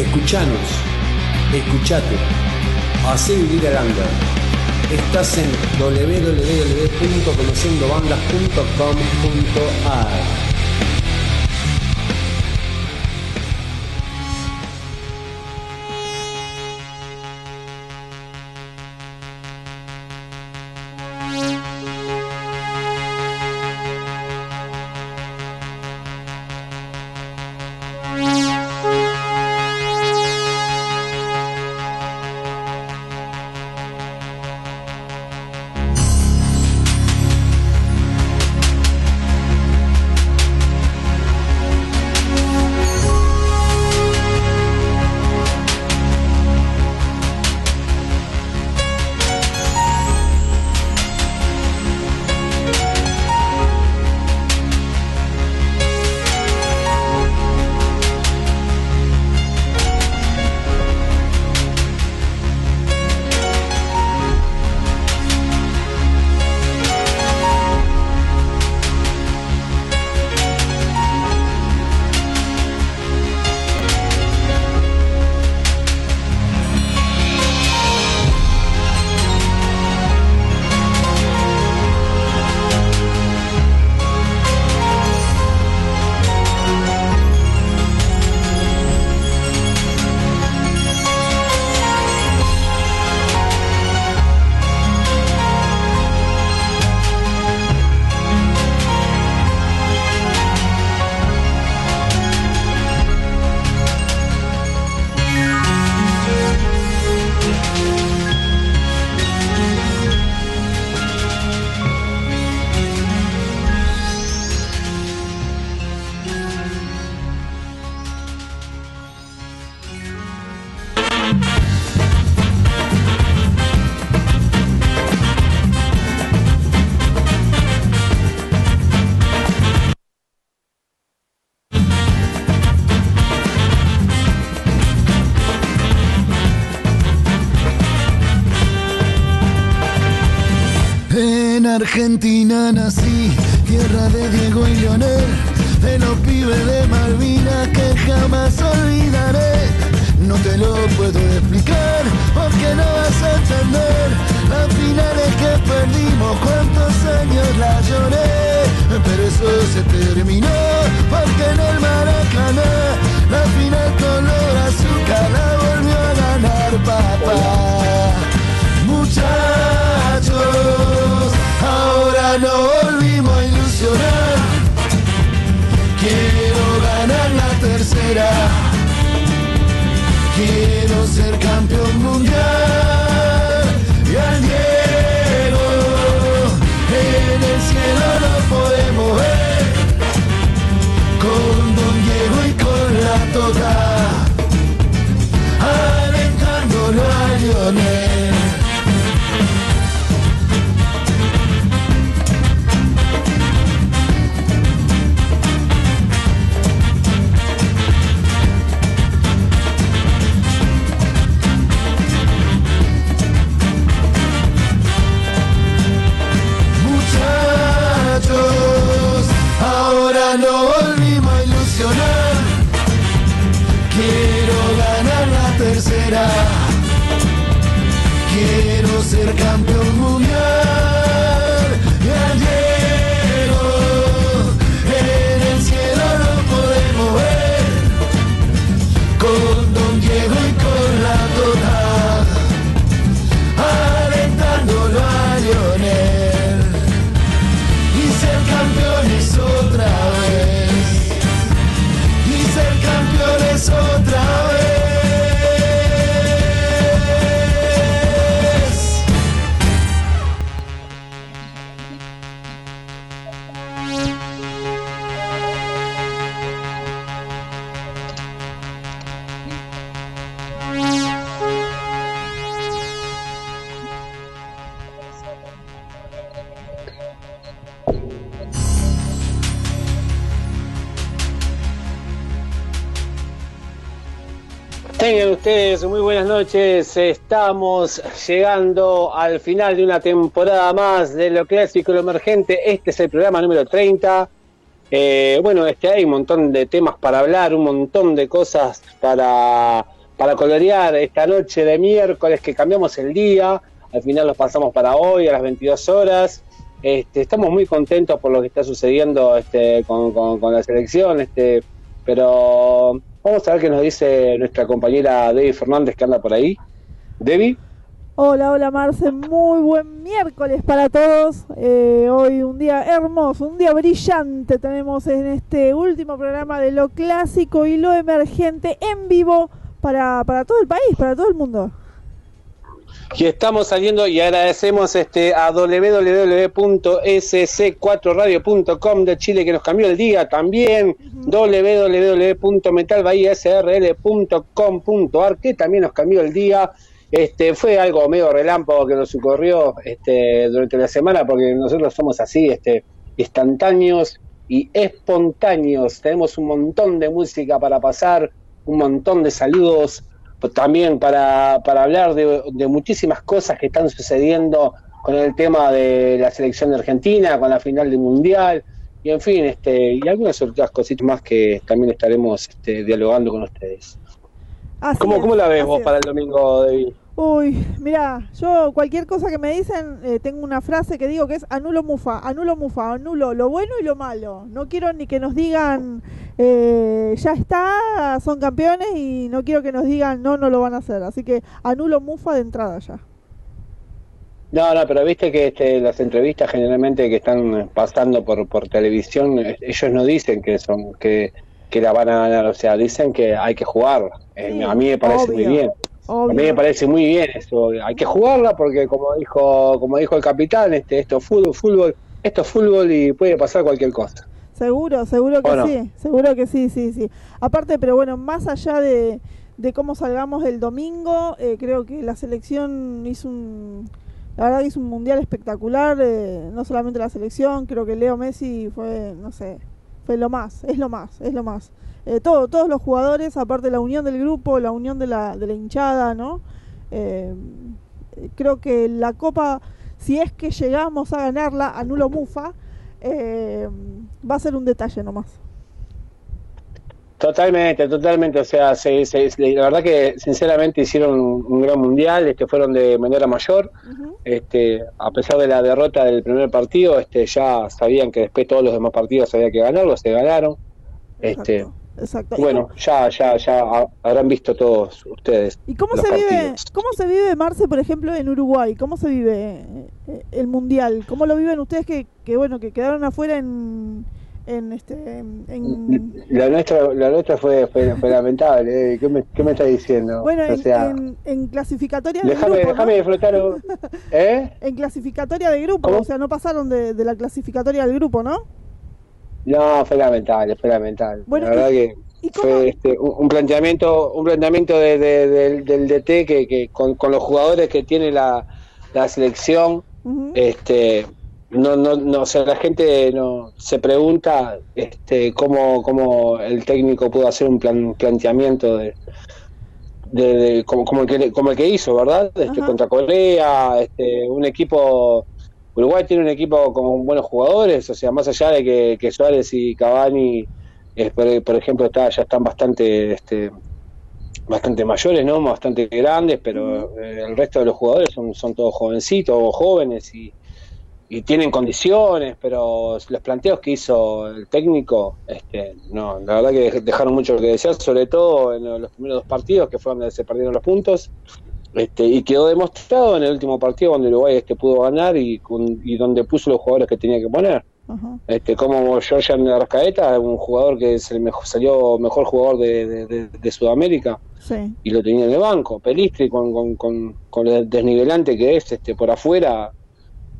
Escuchanos, escuchate, hace vivir Aranda. Estás en www.conocendobandas.com.ar Argentina nací, tierra de Diego y Leonel, de los pibes de Malvinas que jamás olvidaré. No te lo puedo explicar, porque no vas a entender las finales que perdimos, cuántos años la lloré, pero eso se Quiero ser campeón. Quiero ser campeón mundial. Muy buenas noches. Estamos llegando al final de una temporada más de lo clásico y lo emergente. Este es el programa número 30. Eh, bueno, este hay un montón de temas para hablar, un montón de cosas para, para colorear esta noche de miércoles que cambiamos el día. Al final los pasamos para hoy a las 22 horas. Este, estamos muy contentos por lo que está sucediendo este, con, con, con la selección, este, pero vamos a ver qué nos dice nuestra compañera Debbie Fernández que anda por ahí. Debbie. Hola, hola Marce, muy buen miércoles para todos. Eh, hoy un día hermoso, un día brillante tenemos en este último programa de lo clásico y lo emergente en vivo para, para todo el país, para todo el mundo. Y estamos saliendo y agradecemos este a www.sc4radio.com de Chile que nos cambió el día también, www.metalbahiasrl.com.ar que también nos cambió el día. Este fue algo medio relámpago que nos ocurrió este durante la semana porque nosotros somos así, este instantáneos y espontáneos. Tenemos un montón de música para pasar, un montón de saludos también para, para hablar de, muchísimas cosas que están sucediendo con el tema de la selección de Argentina, con la final del Mundial, y en fin, este, y algunas otras cositas más que también estaremos este, dialogando con ustedes. ¿Cómo, ¿Cómo, la ves vos para el domingo, David? Uy, mira, yo cualquier cosa que me dicen, eh, tengo una frase que digo que es anulo mufa, anulo mufa, anulo lo bueno y lo malo. No quiero ni que nos digan eh, ya está, son campeones y no quiero que nos digan no, no lo van a hacer. Así que anulo mufa de entrada ya. No, no, pero viste que este, las entrevistas generalmente que están pasando por, por televisión, eh, ellos no dicen que son que, que la van a ganar, o sea, dicen que hay que jugar. a mí me parece muy bien. A mí me parece muy bien eso. Hay que jugarla porque como dijo, como dijo el capitán, este, esto es fútbol, fútbol, esto es fútbol y puede pasar cualquier cosa. Seguro, seguro que sí, seguro que sí, sí, sí. Aparte, pero bueno, más allá de, de cómo salgamos el domingo, eh, creo que la selección hizo un, la verdad hizo un mundial espectacular, eh, no solamente la selección, creo que Leo Messi fue, no sé, fue lo más, es lo más, es lo más. Eh, todo, todos los jugadores, aparte la unión del grupo, la unión de la, de la hinchada, ¿no? Eh, creo que la Copa, si es que llegamos a ganarla a Nulo Mufa, eh, va a ser un detalle nomás. Totalmente, totalmente. O sea, la verdad que sinceramente hicieron un, gran mundial, este, fueron de manera mayor. este, a pesar de la derrota del primer partido, este, ya sabían que después todos los demás partidos había que ganarlos, se ganaron. Este, Exacto. Bueno, ya, ya, ya habrán visto todos ustedes. ¿Y cómo se vive, cómo se vive Marce, por ejemplo, en Uruguay? ¿Cómo se vive eh, el mundial? ¿Cómo lo viven ustedes que, que bueno, que quedaron afuera en, en este, en... La nuestra, la nuestra fue, fue, lamentable. ¿eh? ¿Qué, me, ¿Qué me está diciendo? Bueno, en, en, clasificatoria de grupo. Déjame disfrutar. ¿Eh? En clasificatoria de grupo, o sea, no pasaron de, de la clasificatoria del grupo, ¿no? No, fue lamentable, fue lamentable. la verdad que fue este, un, planteamiento un planteamiento de, del DT que, que con, los jugadores que tiene la, la selección, este no, no, no, o sea, la gente no se pregunta este cómo, cómo el técnico pudo hacer un plan, planteamiento de, de, como, como, el que, como el que hizo, ¿verdad? Este, contra Corea, este, un equipo Uruguay tiene un equipo con buenos jugadores, o sea, más allá de que, Suárez y Cavani, eh, por, ejemplo, está, ya están bastante este, bastante mayores, ¿no? Bastante grandes, pero eh, el resto de los jugadores son, todos jovencitos o jóvenes y, tienen condiciones, pero los planteos que hizo el técnico, este, no, la verdad que dejaron mucho que desear, sobre todo en los primeros dos partidos, que fue donde se perdieron los puntos. Este, y quedó demostrado en el último partido donde Uruguay este pudo ganar y, y donde puso los jugadores que tenía que poner. Este, como Georgian Arcaeta, un jugador que es el mejor, salió mejor jugador de, Sudamérica y lo tenía en el banco. Pelistri con, con, con, el desnivelante que es este, por afuera,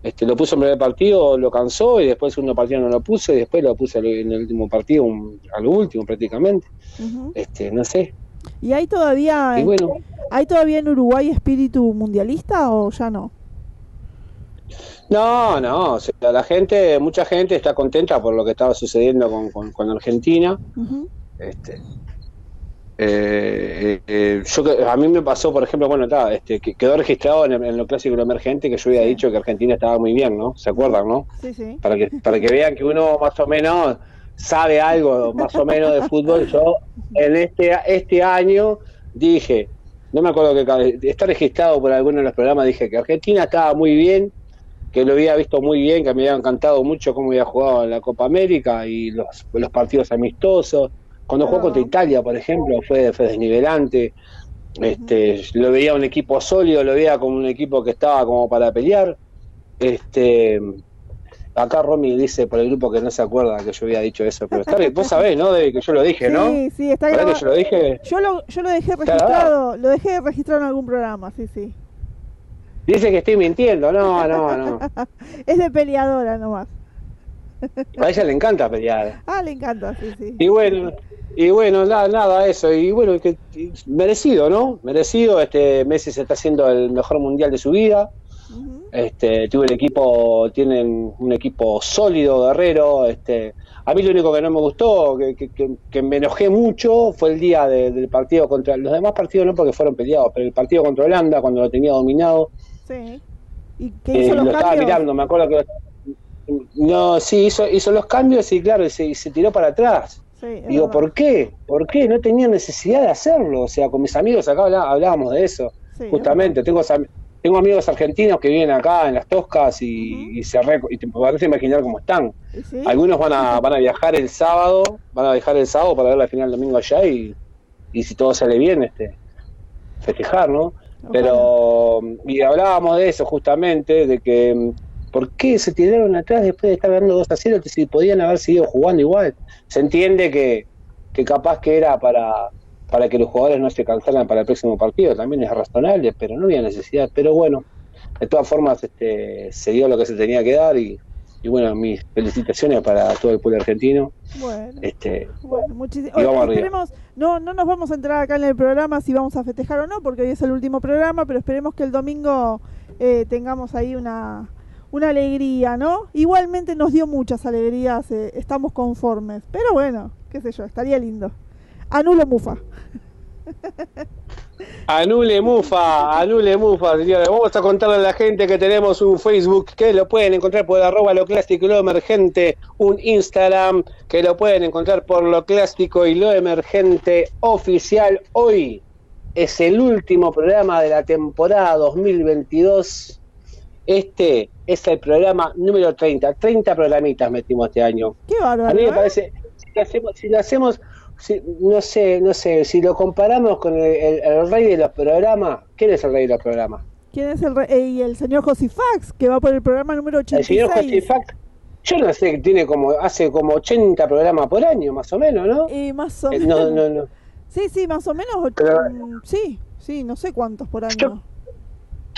este, lo puso en primer partido, lo cansó y después el segundo partido no lo puso y después lo puse en el último partido, al último prácticamente. este, no sé, ¿Y hay todavía, hay todavía en Uruguay espíritu mundialista o ya no? No, no, la gente, mucha gente está contenta por lo que estaba sucediendo con, con, Argentina. este, eh, eh, yo a mí me pasó, por ejemplo, bueno, está, este, que quedó registrado en, lo clásico lo emergente que yo había dicho que Argentina estaba muy bien, ¿no? ¿Se acuerdan, no? Sí, sí. Para que para que vean que uno más o menos sabe algo más o menos de fútbol, yo en este, este año dije, no me acuerdo que está registrado por alguno de los programas, dije que Argentina estaba muy bien, que lo había visto muy bien, que me había encantado mucho cómo había jugado en la Copa América y los, los partidos amistosos. Cuando jugó contra Italia, por ejemplo, fue, fue desnivelante. Este, lo veía un equipo sólido, lo veía como un equipo que estaba como para pelear. Este, acá Romy dice por el grupo que no se acuerda que yo había dicho eso, pero está bien, vos sabés, ¿no? De que yo lo dije, ¿no? Sí, sí, está grabado. yo lo dije? Yo lo, yo lo dejé registrado, lo dejé registrado en algún programa, sí, sí. Dice que estoy mintiendo, no, no, no. es de peleadora nomás. A ella le encanta pelear. Ah, le encanta, sí, sí. Y bueno, y bueno, nada, nada, eso. Y bueno, que, merecido, ¿no? Merecido. Este Messi se está haciendo el mejor mundial de su vida. Este, tuve el equipo, tienen un equipo sólido, guerrero. Este, a mí lo único que no me gustó, que, me enojé mucho, fue el día del partido contra los demás partidos, no porque fueron peleados, pero el partido contra Holanda, cuando lo tenía dominado, Sí. ¿Y qué hizo eh, lo estaba mirando, me acuerdo que. No, sí, hizo, hizo los cambios y claro, y se, se tiró para atrás. Digo, ¿por qué? ¿Por qué? No tenía necesidad de hacerlo. O sea, con mis amigos acá hablábamos de eso. Justamente, tengo, tengo amigos argentinos que viven acá en las Toscas y, se y te podrás imaginar cómo están. Algunos van a, van a viajar el sábado, van a viajar el sábado para ver la final el domingo allá y, y si todo sale bien, este festejar, ¿no? Pero, y hablábamos de eso justamente, de que ¿por qué se tiraron atrás después de estar ganando 2 a 0 si podían haber seguido jugando igual? Se entiende que, que capaz que era para, para que los jugadores no se cansaran para el próximo partido, también es razonable, pero no había necesidad. Pero bueno, de todas formas este, se dio lo que se tenía que dar y, y bueno, mis felicitaciones para todo el pueblo argentino. Bueno, este, bueno muchísimas no, no nos vamos a entrar acá en el programa si vamos a festejar o no, porque hoy es el último programa, pero esperemos que el domingo eh, tengamos ahí una, una alegría, ¿no? Igualmente nos dio muchas alegrías, eh, estamos conformes, pero bueno, qué sé yo, estaría lindo. Anulo Mufa. Anule Mufa, anule Mufa, señores. Vamos a contarle a la gente que tenemos un Facebook que lo pueden encontrar por arroba lo clásico y lo emergente, un Instagram que lo pueden encontrar por lo clásico y lo emergente oficial. Hoy es el último programa de la temporada 2022. Este es el programa número 30. 30 programitas metimos este año. Qué bárbaro. A mí me ¿eh? parece, si lo hacemos no sé, no sé, si lo comparamos con el, rey de los programas, ¿quién es el rey de los programas? ¿Quién es el rey? Eh, y el señor Josifax, que va por el programa número 86. El señor Josifax, yo no sé, tiene como, hace como 80 programas por año, más o menos, ¿no? Y más o menos. Eh, no, no, no. Sí, sí, más o menos. Mm, sí, sí, no sé cuántos por año. Yo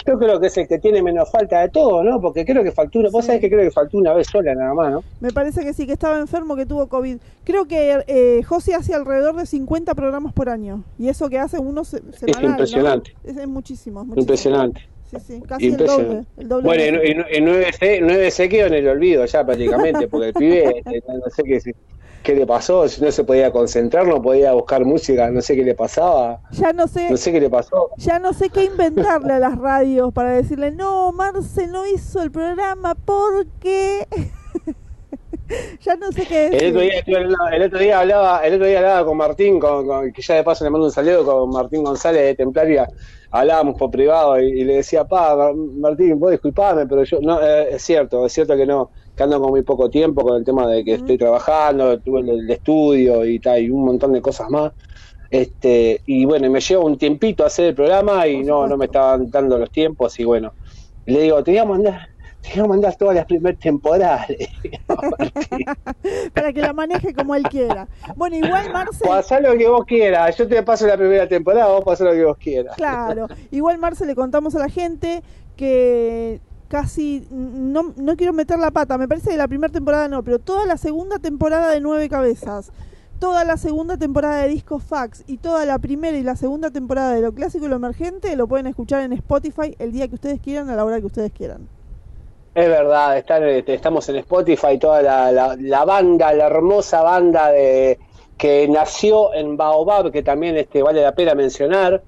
creo que es el que tiene menos falta de todo, ¿no? Porque creo que faltó, vos sabés que creo que faltó una vez sola nada más, ¿no? Me parece que sí, que estaba enfermo, que tuvo COVID. Creo que eh, José hace alrededor de 50 programas por año. Y eso que hace uno se, Es impresionante. Es, muchísimo, Impresionante. Sí, sí, casi el doble, el doble. Bueno, en, 9C, 9C quedó en el olvido ya prácticamente, porque el pibe, este, no sé qué qué le pasó, si no se podía concentrar, no podía buscar música, no sé qué le pasaba. Ya no sé. No sé qué le pasó. Ya no sé qué inventarle a las radios para decirle, no, Marce no hizo el programa porque... ya no sé qué decir. El otro, día, el otro día hablaba, el otro día hablaba con Martín, con, que ya de paso le mando un saludo con Martín González de Templaria, hablábamos por privado y, le decía, pa, Martín, vos disculpame, pero yo, no, eh, es cierto, es cierto que no, que ando con muy poco tiempo con el tema de que estoy trabajando, tuve el, estudio y tal, y un montón de cosas más. Este, y bueno, me llevo un tiempito a hacer el programa y no, no me estaban dando los tiempos y bueno, le digo, te voy a mandar, te voy a mandar todas las primeras temporadas. Para que la maneje como él quiera. Bueno, igual Marce. Pasá lo que vos quieras. Yo te paso la primera temporada, vos pasá lo que vos quieras. Claro. Igual Marce le contamos a la gente que casi, no, no quiero meter la pata, me parece que la primera temporada no, pero toda la segunda temporada de Nueve Cabezas, toda la segunda temporada de Disco Fax y toda la primera y la segunda temporada de Lo Clásico y Lo Emergente lo pueden escuchar en Spotify el día que ustedes quieran, a la hora que ustedes quieran. Es verdad, este, estamos en Spotify, toda la, la, banda, la hermosa banda de que nació en Baobab, que también este, vale la pena mencionar,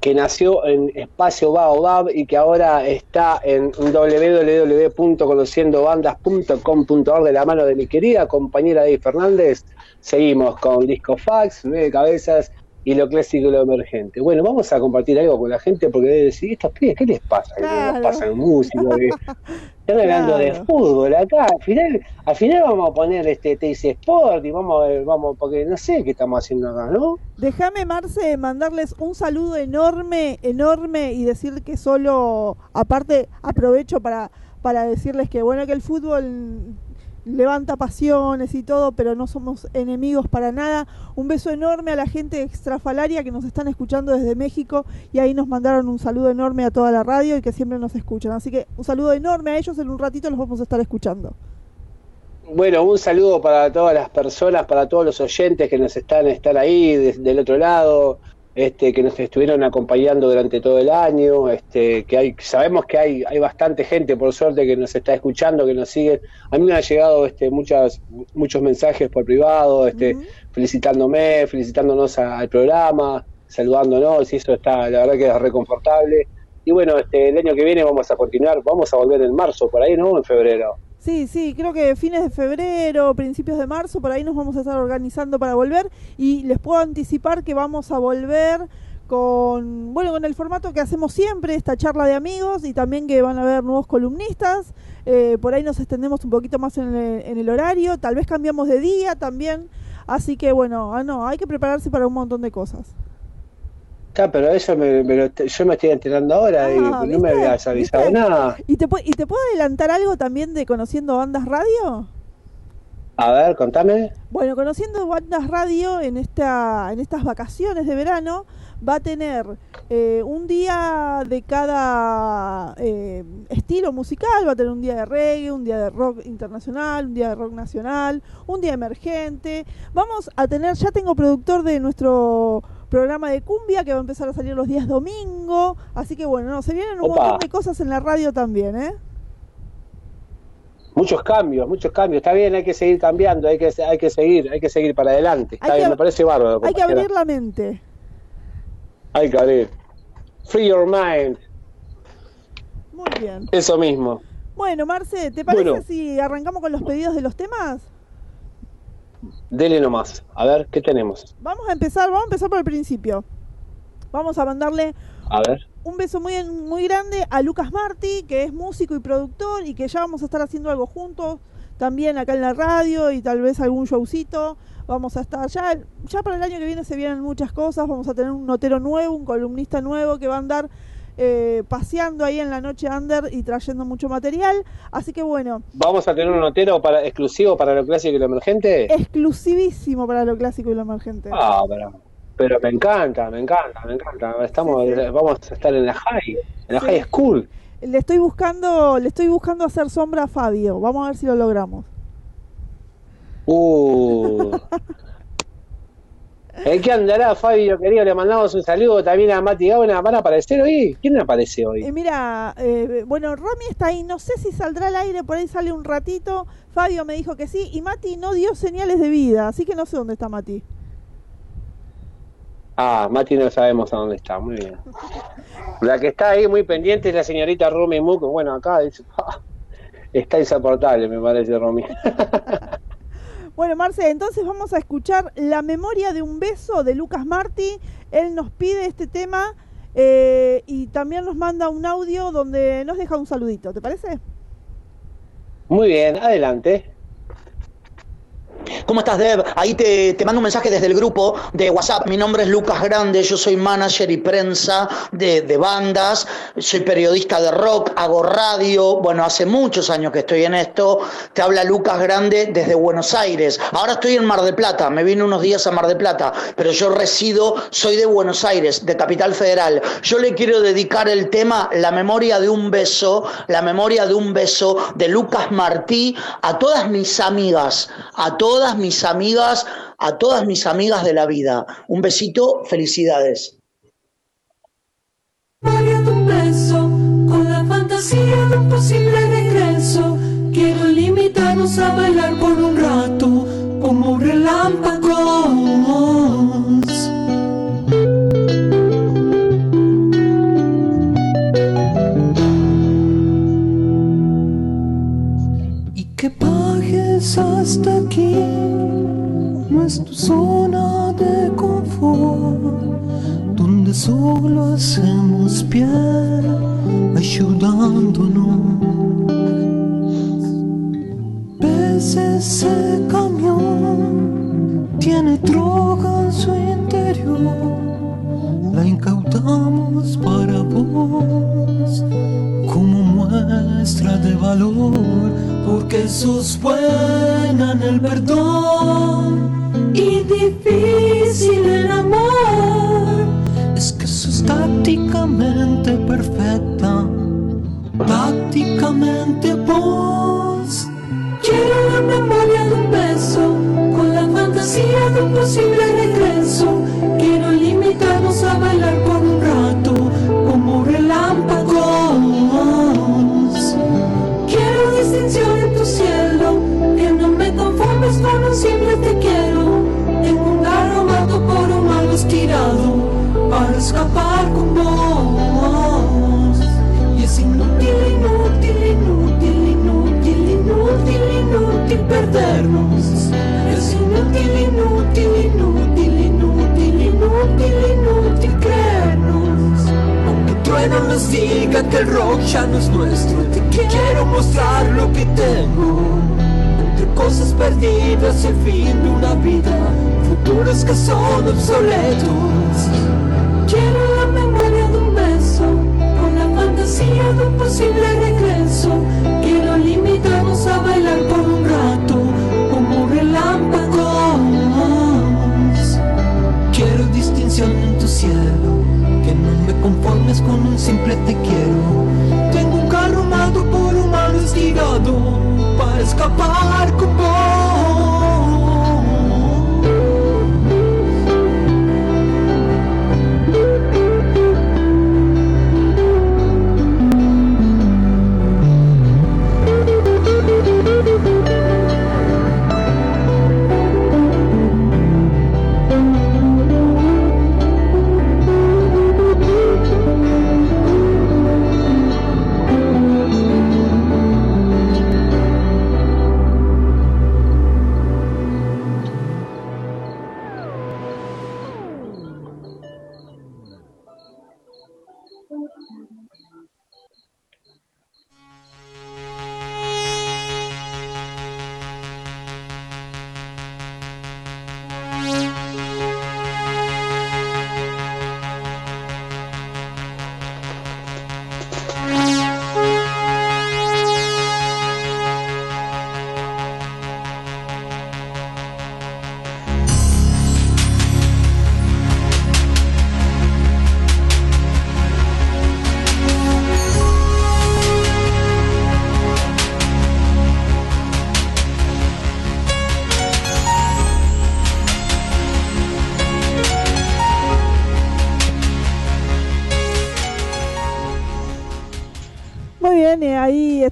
que nació en Espacio Baobab y que ahora está en www.conociendobandas.com.ar de la mano de mi querida compañera David Fernández. Seguimos con Disco Fax, Nueve Cabezas y lo clásico y lo emergente. Bueno, vamos a compartir algo con la gente porque debe decir, ¿estos pibes qué les pasa? ¿Qué les pasa en música? Están hablando de fútbol acá. Al final, al final vamos a poner este TIC Sport y vamos a ver, vamos, porque no sé qué estamos haciendo acá, ¿no? Déjame, Marce, mandarles un saludo enorme, enorme y decir que solo, aparte, aprovecho para, para decirles que bueno que el fútbol levanta pasiones y todo, pero no somos enemigos para nada. Un beso enorme a la gente de extrafalaria que nos están escuchando desde México y ahí nos mandaron un saludo enorme a toda la radio y que siempre nos escuchan. Así que un saludo enorme a ellos, en un ratito los vamos a estar escuchando. Bueno, un saludo para todas las personas, para todos los oyentes que nos están, están ahí del otro lado, este, que nos estuvieron acompañando durante todo el año, este, que hay, sabemos que hay, hay bastante gente, por suerte, que nos está escuchando, que nos sigue. A mí me han llegado este, muchas, muchos mensajes por privado, este, felicitándome, felicitándonos al programa, saludándonos, y eso está, la verdad que es reconfortable. Y bueno, este, el año que viene vamos a continuar, vamos a volver en marzo, por ahí, ¿no? En febrero. Sí, sí, creo que fines de febrero, principios de marzo, por ahí nos vamos a estar organizando para volver y les puedo anticipar que vamos a volver con, bueno, con el formato que hacemos siempre, esta charla de amigos y también que van a haber nuevos columnistas. Eh, por ahí nos extendemos un poquito más en el, en el horario, tal vez cambiamos de día también. Así que bueno, ah, no, hay que prepararse para un montón de cosas pero eso me, yo me estoy enterando ahora y ah, no me habías avisado nada. ¿Y te, ¿Y te puedo adelantar algo también de Conociendo Bandas Radio? A ver, contame. Bueno, Conociendo Bandas Radio en, esta, en estas vacaciones de verano va a tener eh, un día de cada eh, estilo musical, va a tener un día de reggae, un día de rock internacional, un día de rock nacional, un día emergente. Vamos a tener, ya tengo productor de nuestro programa de cumbia que va a empezar a salir los días domingo. Así que bueno, no, se vienen un montón de cosas en la radio también, ¿eh? Muchos cambios, muchos cambios. Está bien, hay que seguir cambiando, hay que, hay que seguir, hay que seguir para adelante. Está bien, me parece bárbaro. Hay que abrir la mente. Hay que abrir. Free your mind. Muy bien. Eso mismo. Bueno, Marce, ¿te parece si arrancamos con los pedidos de los temas? Dele nomás, a ver, ¿qué tenemos? Vamos a empezar, vamos a empezar por el principio. Vamos a mandarle a ver. un beso muy, muy grande a Lucas Martí, que es músico y productor y que ya vamos a estar haciendo algo juntos, también acá en la radio y tal vez algún showcito. Vamos a estar ya, ya para el año que viene se vienen muchas cosas, vamos a tener un notero nuevo, un columnista nuevo que va a andar eh, paseando ahí en la noche under y trayendo mucho material. Así que bueno. ¿Vamos a tener un notero para, exclusivo para lo clásico y lo emergente? Exclusivísimo para lo clásico y lo emergente. Ah, pero, me encanta, me encanta, me encanta. Estamos, Vamos a estar en la high, en la high school. Le estoy buscando, le estoy buscando hacer sombra a Fabio. Vamos a ver si lo logramos. Uh. ¿En qué andará, Fabio, querido? Le mandamos un saludo también a Mati Gauna. ¿Van a aparecer hoy? ¿Quién aparece hoy? Eh, mira, eh, bueno, Romy está ahí. No sé si saldrá al aire, por ahí sale un ratito. Fabio me dijo que sí. Y Mati no dio señales de vida, así que no sé dónde está Mati. Ah, Mati no sabemos a dónde está. Muy bien. La que está ahí muy pendiente es la señorita Romy Muco. Bueno, acá está insoportable, me parece, Romy. Bueno, Marce, entonces vamos a escuchar La memoria de un beso de Lucas Martí. Él nos pide este tema eh, y también nos manda un audio donde nos deja un saludito, ¿te parece? Muy bien, adelante. ¿Cómo estás, Deb? Ahí te, te, mando un mensaje desde el grupo de WhatsApp. Mi nombre es Lucas Grande, yo soy manager y prensa de, de, bandas, soy periodista de rock, hago radio. Bueno, hace muchos años que estoy en esto. Te habla Lucas Grande desde Buenos Aires. Ahora estoy en Mar de Plata, me vine unos días a Mar de Plata, pero yo resido, soy de Buenos Aires, de Capital Federal. Yo le quiero dedicar el tema La memoria de un beso, la memoria de un beso de Lucas Martí a todas mis amigas, a todas todas mis amigas, a todas mis amigas de la vida. Un besito, felicidades. Beso, con la fantasía de un posible regreso. Quiero limitarnos a bailar por un rato, como relámpagos. que pagues hasta aquí es zona de confort, donde solo hacemos pie, ayudándonos. Ves ese camión, tiene droga en su interior, la incautamos para vos como muestra de valor, porque sos buena en el perdón difícil en amor. Es que sos tácticamente perfecta, tácticamente vos. Quiero la memoria de un beso, con la fantasía de un posible regreso. Quiero limitarnos a bailar por un rato, como relámpagos. Quiero distinción en tu cielo, que no me conformes con un simple te quiero. Escapar con vos. Y es inútil, inútil, inútil, inútil, inútil, inútil perdernos. Es inútil, inútil, inútil, inútil, inútil, inútil creernos. Aunque trueno nos diga que el rock ya no es nuestro, te quiero mostrar lo que tengo. Entre cosas perdidas el fin de una vida, futuros que son obsoletos. De un posible regreso. Quiero limitarnos a bailar por un rato, como relámpagos. Quiero distinción en tu cielo, que no me conformes con un simple te quiero. Tengo un carro armado por un malo estirado, para escapar con vos.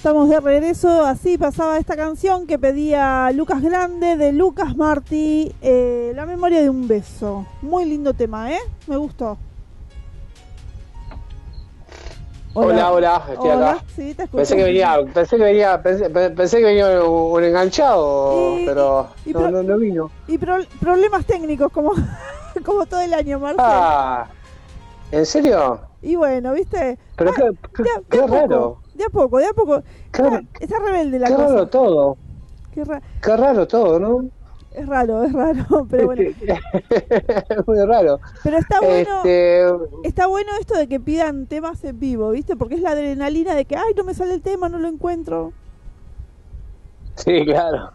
Estamos de regreso. Así pasaba esta canción que pedía Lucas Grande de Lucas Martí, eh, La memoria de un beso. Muy lindo tema, ¿eh? Me gustó. Hola, hola, estoy Hola, acá. sí, te escucho. Pensé que venía, pensé que venía, pensé, pensé que venía un, enganchado, Y- pero y no, pro- no, no vino. Y pro- problemas técnicos como, como todo el año, Marcel. Ah, ¿en serio? Y bueno, ¿viste? Pero Ah, qué, raro, De a poco, de a poco. Qué- Está, está rebelde la qué cosa. raro todo, Qué ra- qué raro todo, ¿no? es raro, es raro, pero bueno. es muy raro. Pero está bueno, Este, está bueno esto de que pidan temas en vivo, ¿viste? Porque es la adrenalina de que, ay, no me sale el tema, no lo encuentro. sí, claro.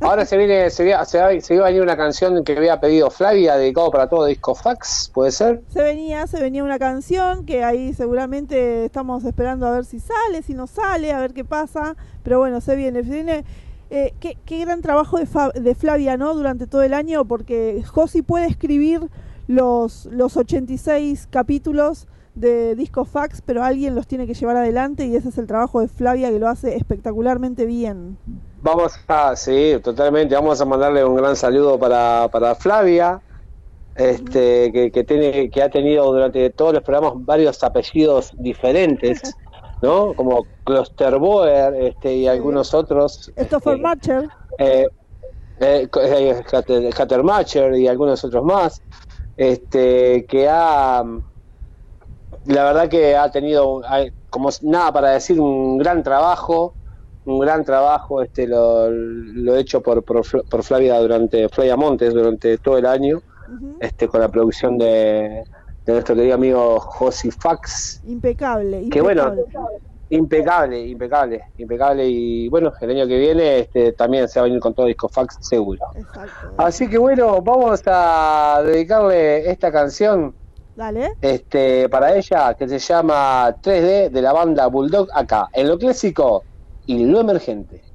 Ahora se viene, se, se, va, se iba a venir una canción que había pedido Flavia, dedicado para todo disco fax, ¿puede ser? Se venía, se venía una canción que ahí seguramente estamos esperando a ver si sale, si no sale, a ver qué pasa. Pero bueno, se viene, se viene. Eh, qué, qué gran trabajo de, Fa- de Flavia, ¿no? Durante todo el año, porque Josi puede escribir los, los 86 capítulos de Disco Fax, pero alguien los tiene que llevar adelante y ese es el trabajo de Flavia que lo hace espectacularmente bien. Vamos a, sí, totalmente, vamos a mandarle un gran saludo para, para Flavia, este, que, que tiene, que ha tenido durante todos los programas varios apellidos diferentes, ¿no? Como Klosterboer, este, y algunos otros. Esto fue este, Marcher. eh, eh, Hattermacher y algunos otros más, este, que ha, la verdad que ha tenido, como nada para decir, un gran trabajo, un gran trabajo, este, lo, lo hecho por, por, Flavia durante, Flavia Montes durante todo el año, este, con la producción de, de nuestro querido amigo Josi Fax. Impecable, impecable. Que bueno, impecable, impecable, impecable. Y bueno, el año que viene este, también se va a venir con todo disco fax seguro. Así que bueno, vamos a dedicarle esta canción. Dale. Este, para ella, que se llama 3D de la banda Bulldog acá, en lo clásico y lo emergente.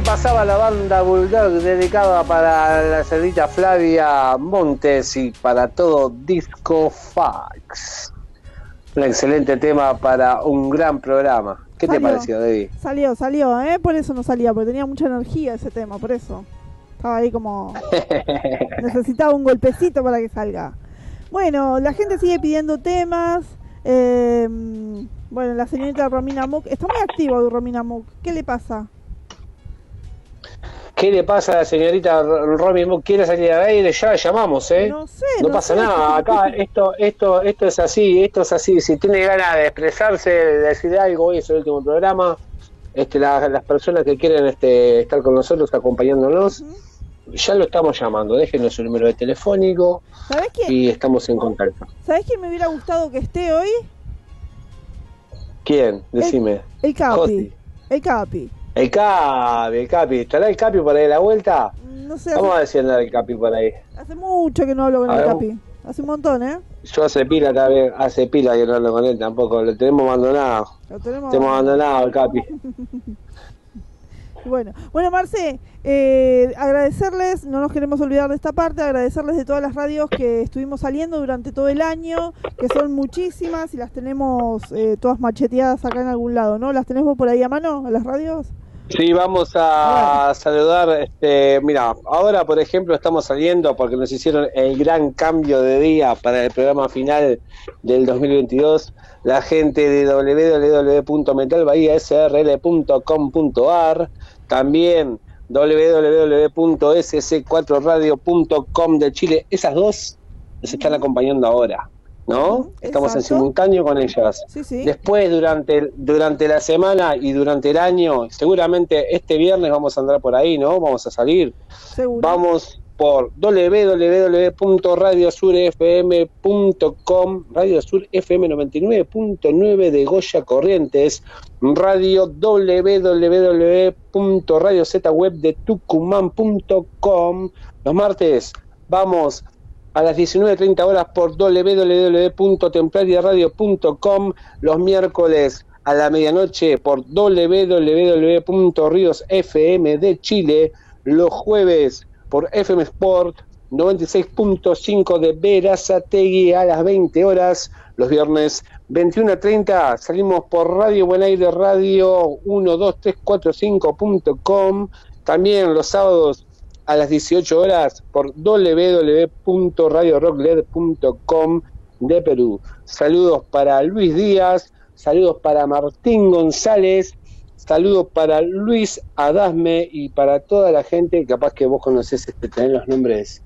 Pasaba la banda Bulldog dedicada para la cerdita Flavia Montes y para todo Disco Fax. Un excelente tema para un gran programa. ¿Qué te pareció, David? Salió, salió, ¿eh? Por eso no salía, porque tenía mucha energía ese tema, por eso. Estaba ahí como... necesitaba un golpecito para que salga. Bueno, la gente sigue pidiendo temas. Eh, bueno, la señorita Romina Mook. Está muy activa hoy Romina Mook. ¿Qué le pasa? ¿Qué le pasa a la señorita Romy? ¿Quiere salir al aire? Ya la llamamos, ¿eh? No sé. No, pasa nada. Acá esto, esto, esto es así, esto es así. Si tiene ganas de expresarse, de decir algo, hoy es el último programa. Este, las personas que quieren este, estar con nosotros, acompañándonos, ya lo estamos llamando. Déjenos su número de telefónico y estamos en contacto. ¿Sabés quién me hubiera gustado que esté hoy? ¿Quién? Decime. El, Capi. El Capi. El Capi, el Capi. ¿Estará el Capi por ahí de la vuelta? No sé. Vamos a decir andar el Capi por ahí. Hace mucho que no hablo con el Capi. Hace un montón, ¿eh? Yo hace pila también, hace pila que no hablo con él tampoco. Lo tenemos abandonado. Lo tenemos, abandonado el Capi. Bueno, bueno Marce, eh, agradecerles, no nos queremos olvidar de esta parte, agradecerles de todas las radios que estuvimos saliendo durante todo el año, que son muchísimas y las tenemos eh, todas macheteadas acá en algún lado, ¿no? ¿Las tenemos por ahí a mano, a las radios? Sí, vamos a saludar, este, mira, ahora por ejemplo estamos saliendo porque nos hicieron el gran cambio de día para el programa final del 2022, la gente de www.metalbahiasrl.com.ar, también www.sc4radio.com de Chile. Esas dos nos están acompañando ahora, ¿no? Estamos en simultáneo con ellas. Después, durante, durante la semana y durante el año, seguramente este viernes vamos a andar por ahí, ¿no? Vamos a salir. Vamos por www.radiosurfm.com, Radio Sur FM 99.9 de Goya Corrientes, radio www.radiozweb Los martes vamos a las 19.30 horas por www.templariaradio.com, los miércoles a la medianoche por www.riosfm de Chile, los jueves por FM Sport 96.5 de Verazategui a las 20 horas. Los viernes 21 a 30 salimos por Radio Buen Aire Radio 12345.com. También los sábados a las 18 horas por www.radiorockled.com de Perú. Saludos para Luis Díaz, saludos para Martín González, Saludos para Luis Adasme y para toda la gente, capaz que vos conocés este, tener los nombres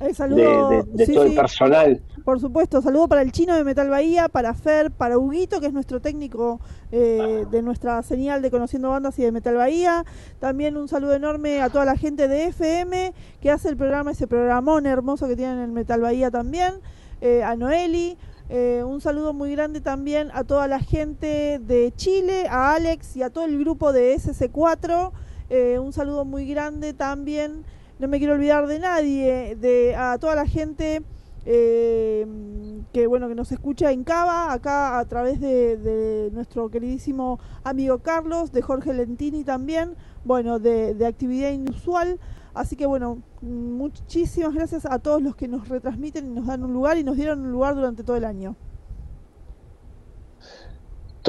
de, todo el personal. Por supuesto, saludo para el chino de Metal Bahía, para Fer, para Huguito, que es nuestro técnico eh, de nuestra señal de Conociendo Bandas y de Metal Bahía. También un saludo enorme a toda la gente de FM que hace el programa, ese programón hermoso que tienen en Metal Bahía también. Eh, a Noeli, eh, un saludo muy grande también a toda la gente de Chile, a Alex y a todo el grupo de SC4. Eh, un saludo muy grande también, no me quiero olvidar de nadie, de a toda la gente eh, que bueno que nos escucha en Cava, acá a través de, de, nuestro queridísimo amigo Carlos, de Jorge Lentini también, bueno, de, de actividad inusual. Así que bueno, muchísimas gracias a todos los que nos retransmiten y nos dan un lugar y nos dieron un lugar durante todo el año.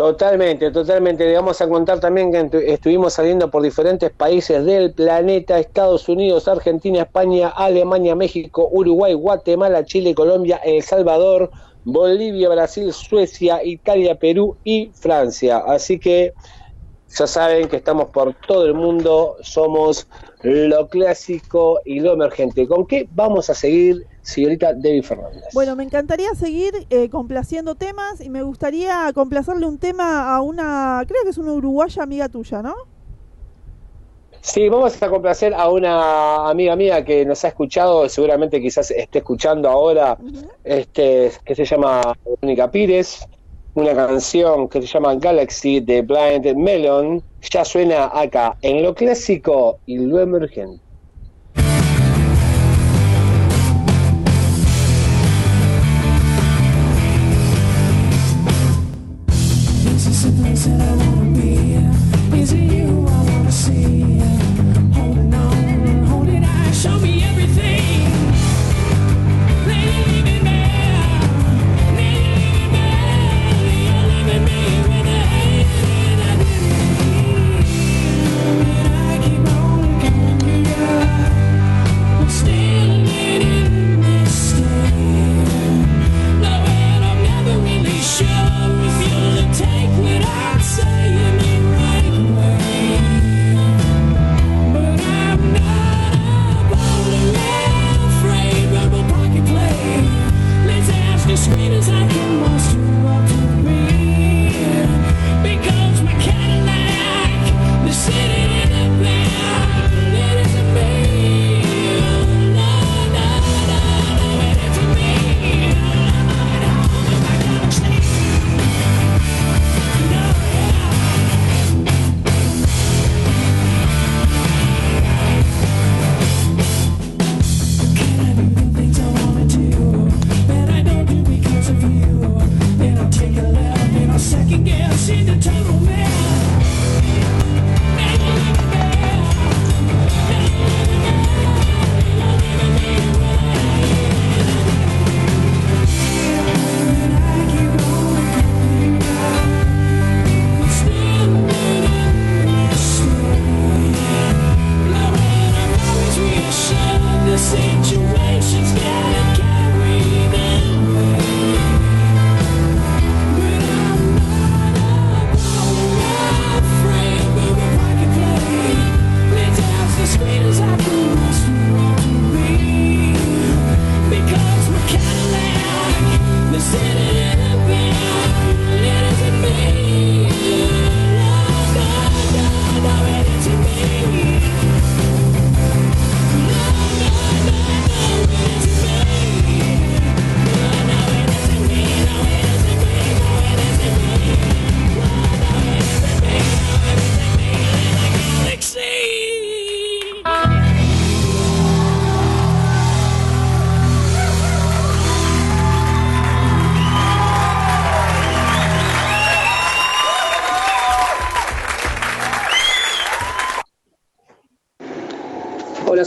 Totalmente, totalmente. Le vamos a contar también que estuvimos saliendo por diferentes países del planeta, Estados Unidos, Argentina, España, Alemania, México, Uruguay, Guatemala, Chile, Colombia, El Salvador, Bolivia, Brasil, Suecia, Italia, Perú y Francia. Así que ya saben que estamos por todo el mundo, somos lo clásico y lo emergente. ¿Con qué vamos a seguir, señorita Debbie Fernández? Bueno, me encantaría seguir eh, complaciendo temas y me gustaría complacerle un tema a una, creo que es una uruguaya amiga tuya, ¿no? Sí, vamos a complacer a una amiga mía que nos ha escuchado, seguramente quizás esté escuchando ahora, este, que se llama Mónica Pires una canción que se llama Galaxy de Blind Melon, ya suena acá en lo clásico y lo emergente.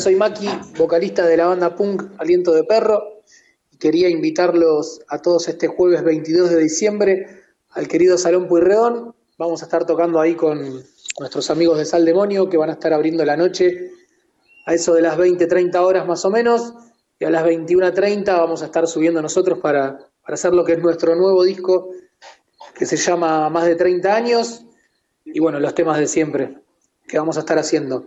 Soy Maki, vocalista de la banda punk Aliento de Perro. Y quería invitarlos a todos este jueves 22 de diciembre al querido Salón Puyredón. Vamos a estar tocando ahí con nuestros amigos de Sal Demonio que van a estar abriendo la noche a eso de las 20, 30 horas más o menos. Y a las 21.30 vamos a estar subiendo nosotros para, para hacer lo que es nuestro nuevo disco que se llama Más de 30 años. Y bueno, los temas de siempre que vamos a estar haciendo.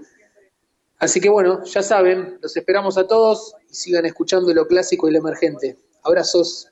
Así que bueno, ya saben, los esperamos a todos y sigan escuchando lo clásico y lo emergente. Abrazos.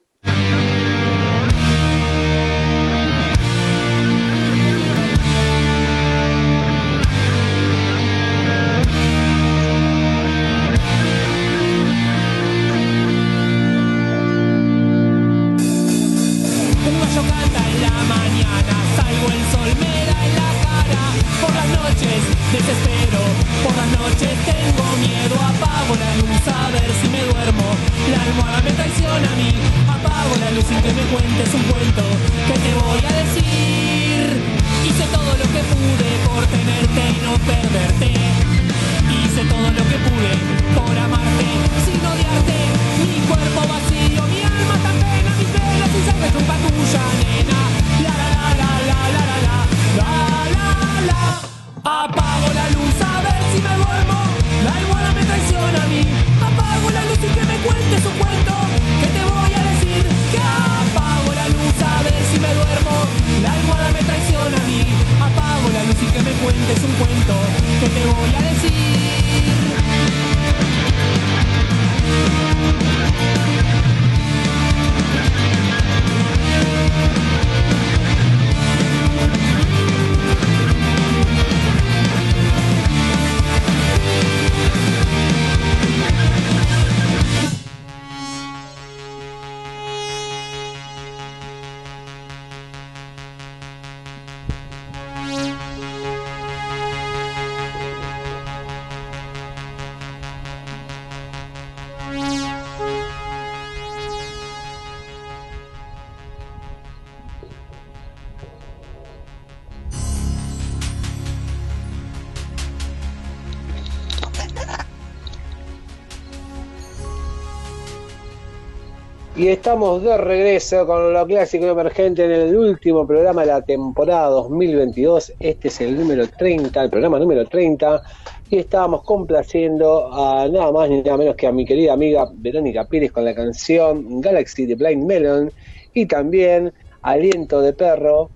Y estamos de regreso con lo clásico emergente en el último programa de la temporada 2022. Este es el número 30, el programa número 30. Y estábamos complaciendo a nada más ni nada menos que a mi querida amiga Verónica Pérez con la canción Galaxy de Blind Melon. Y también Aliento de Perro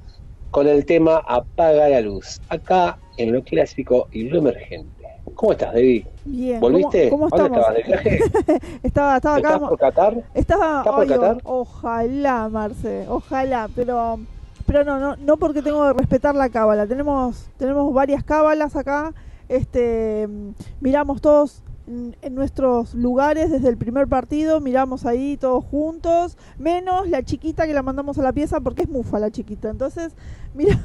con el tema Apaga la Luz. Acá en lo clásico y lo emergente. ¿Cómo estás, David? Bien. ¿Volviste? ¿Cómo, cómo estabas de viaje? estaba, estaba acá. ¿Estás por Qatar? Estaba, ¿Estás por Qatar? Ojalá, Marce, ojalá, pero pero no, no, no porque tengo que respetar la cábala. Tenemos tenemos varias cábalas acá. Este, miramos todos en nuestros lugares desde el primer partido, miramos ahí todos juntos, menos la chiquita que la mandamos a la pieza porque es mufa la chiquita. Entonces, mira,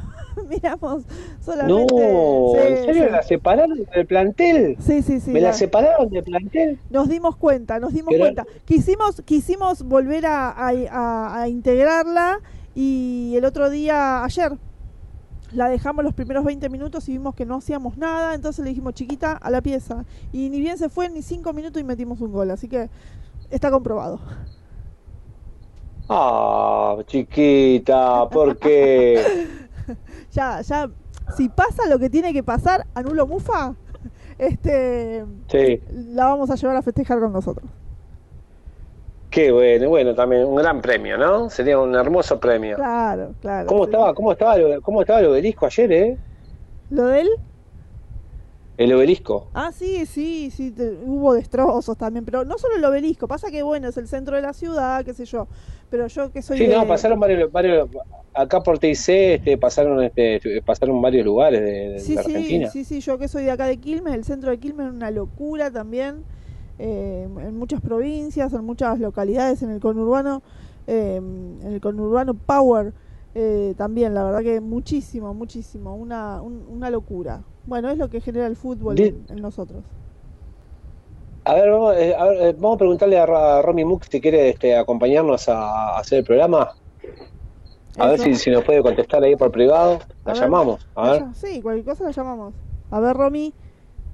miramos solamente. No, ¿en serio la separaron del plantel? Sí, sí, sí. ¿Me la, separaron del plantel? Nos dimos cuenta, nos dimos cuenta. Quisimos, quisimos volver a, a, a integrarla y el otro día, ayer, la dejamos los primeros 20 minutos y vimos que no hacíamos nada, entonces le dijimos chiquita a la pieza. Y ni bien se fue, ni 5 minutos y metimos un gol, así que está comprobado. Ah, chiquita, ¿por qué? ya, ya, si pasa lo que tiene que pasar, anulo Mufa, este, sí. la vamos a llevar a festejar con nosotros. Qué bueno, bueno, también un gran premio, ¿no? Sería un hermoso premio. Claro, claro. ¿Cómo estaba, cómo estaba, cómo estaba el obelisco ayer, eh? ¿Lo de él? El obelisco. Ah, sí, sí, sí, te, hubo destrozos también, pero no solo el obelisco, pasa que bueno, es el centro de la ciudad, qué sé yo, pero yo que soy Sí, de... no, pasaron varios, varios acá por TIC este, pasaron este, pasaron varios lugares de, de sí, la Argentina. Sí, sí, sí, yo que soy de acá de Quilmes, el centro de Quilmes es una locura también eh, en muchas provincias, en muchas localidades, en el conurbano, eh, en el conurbano Power eh, también, la verdad que muchísimo, muchísimo, una, un, una locura. Bueno, es lo que genera el fútbol en, en, nosotros. A ver, vamos, eh, a, ver, vamos a preguntarle a, a Romy Mux si quiere este, acompañarnos a, a, hacer el programa. A Eso. ver si, si, nos puede contestar ahí por privado. La llamamos. A ver. Sí, cualquier cosa la llamamos. A ver, Romy.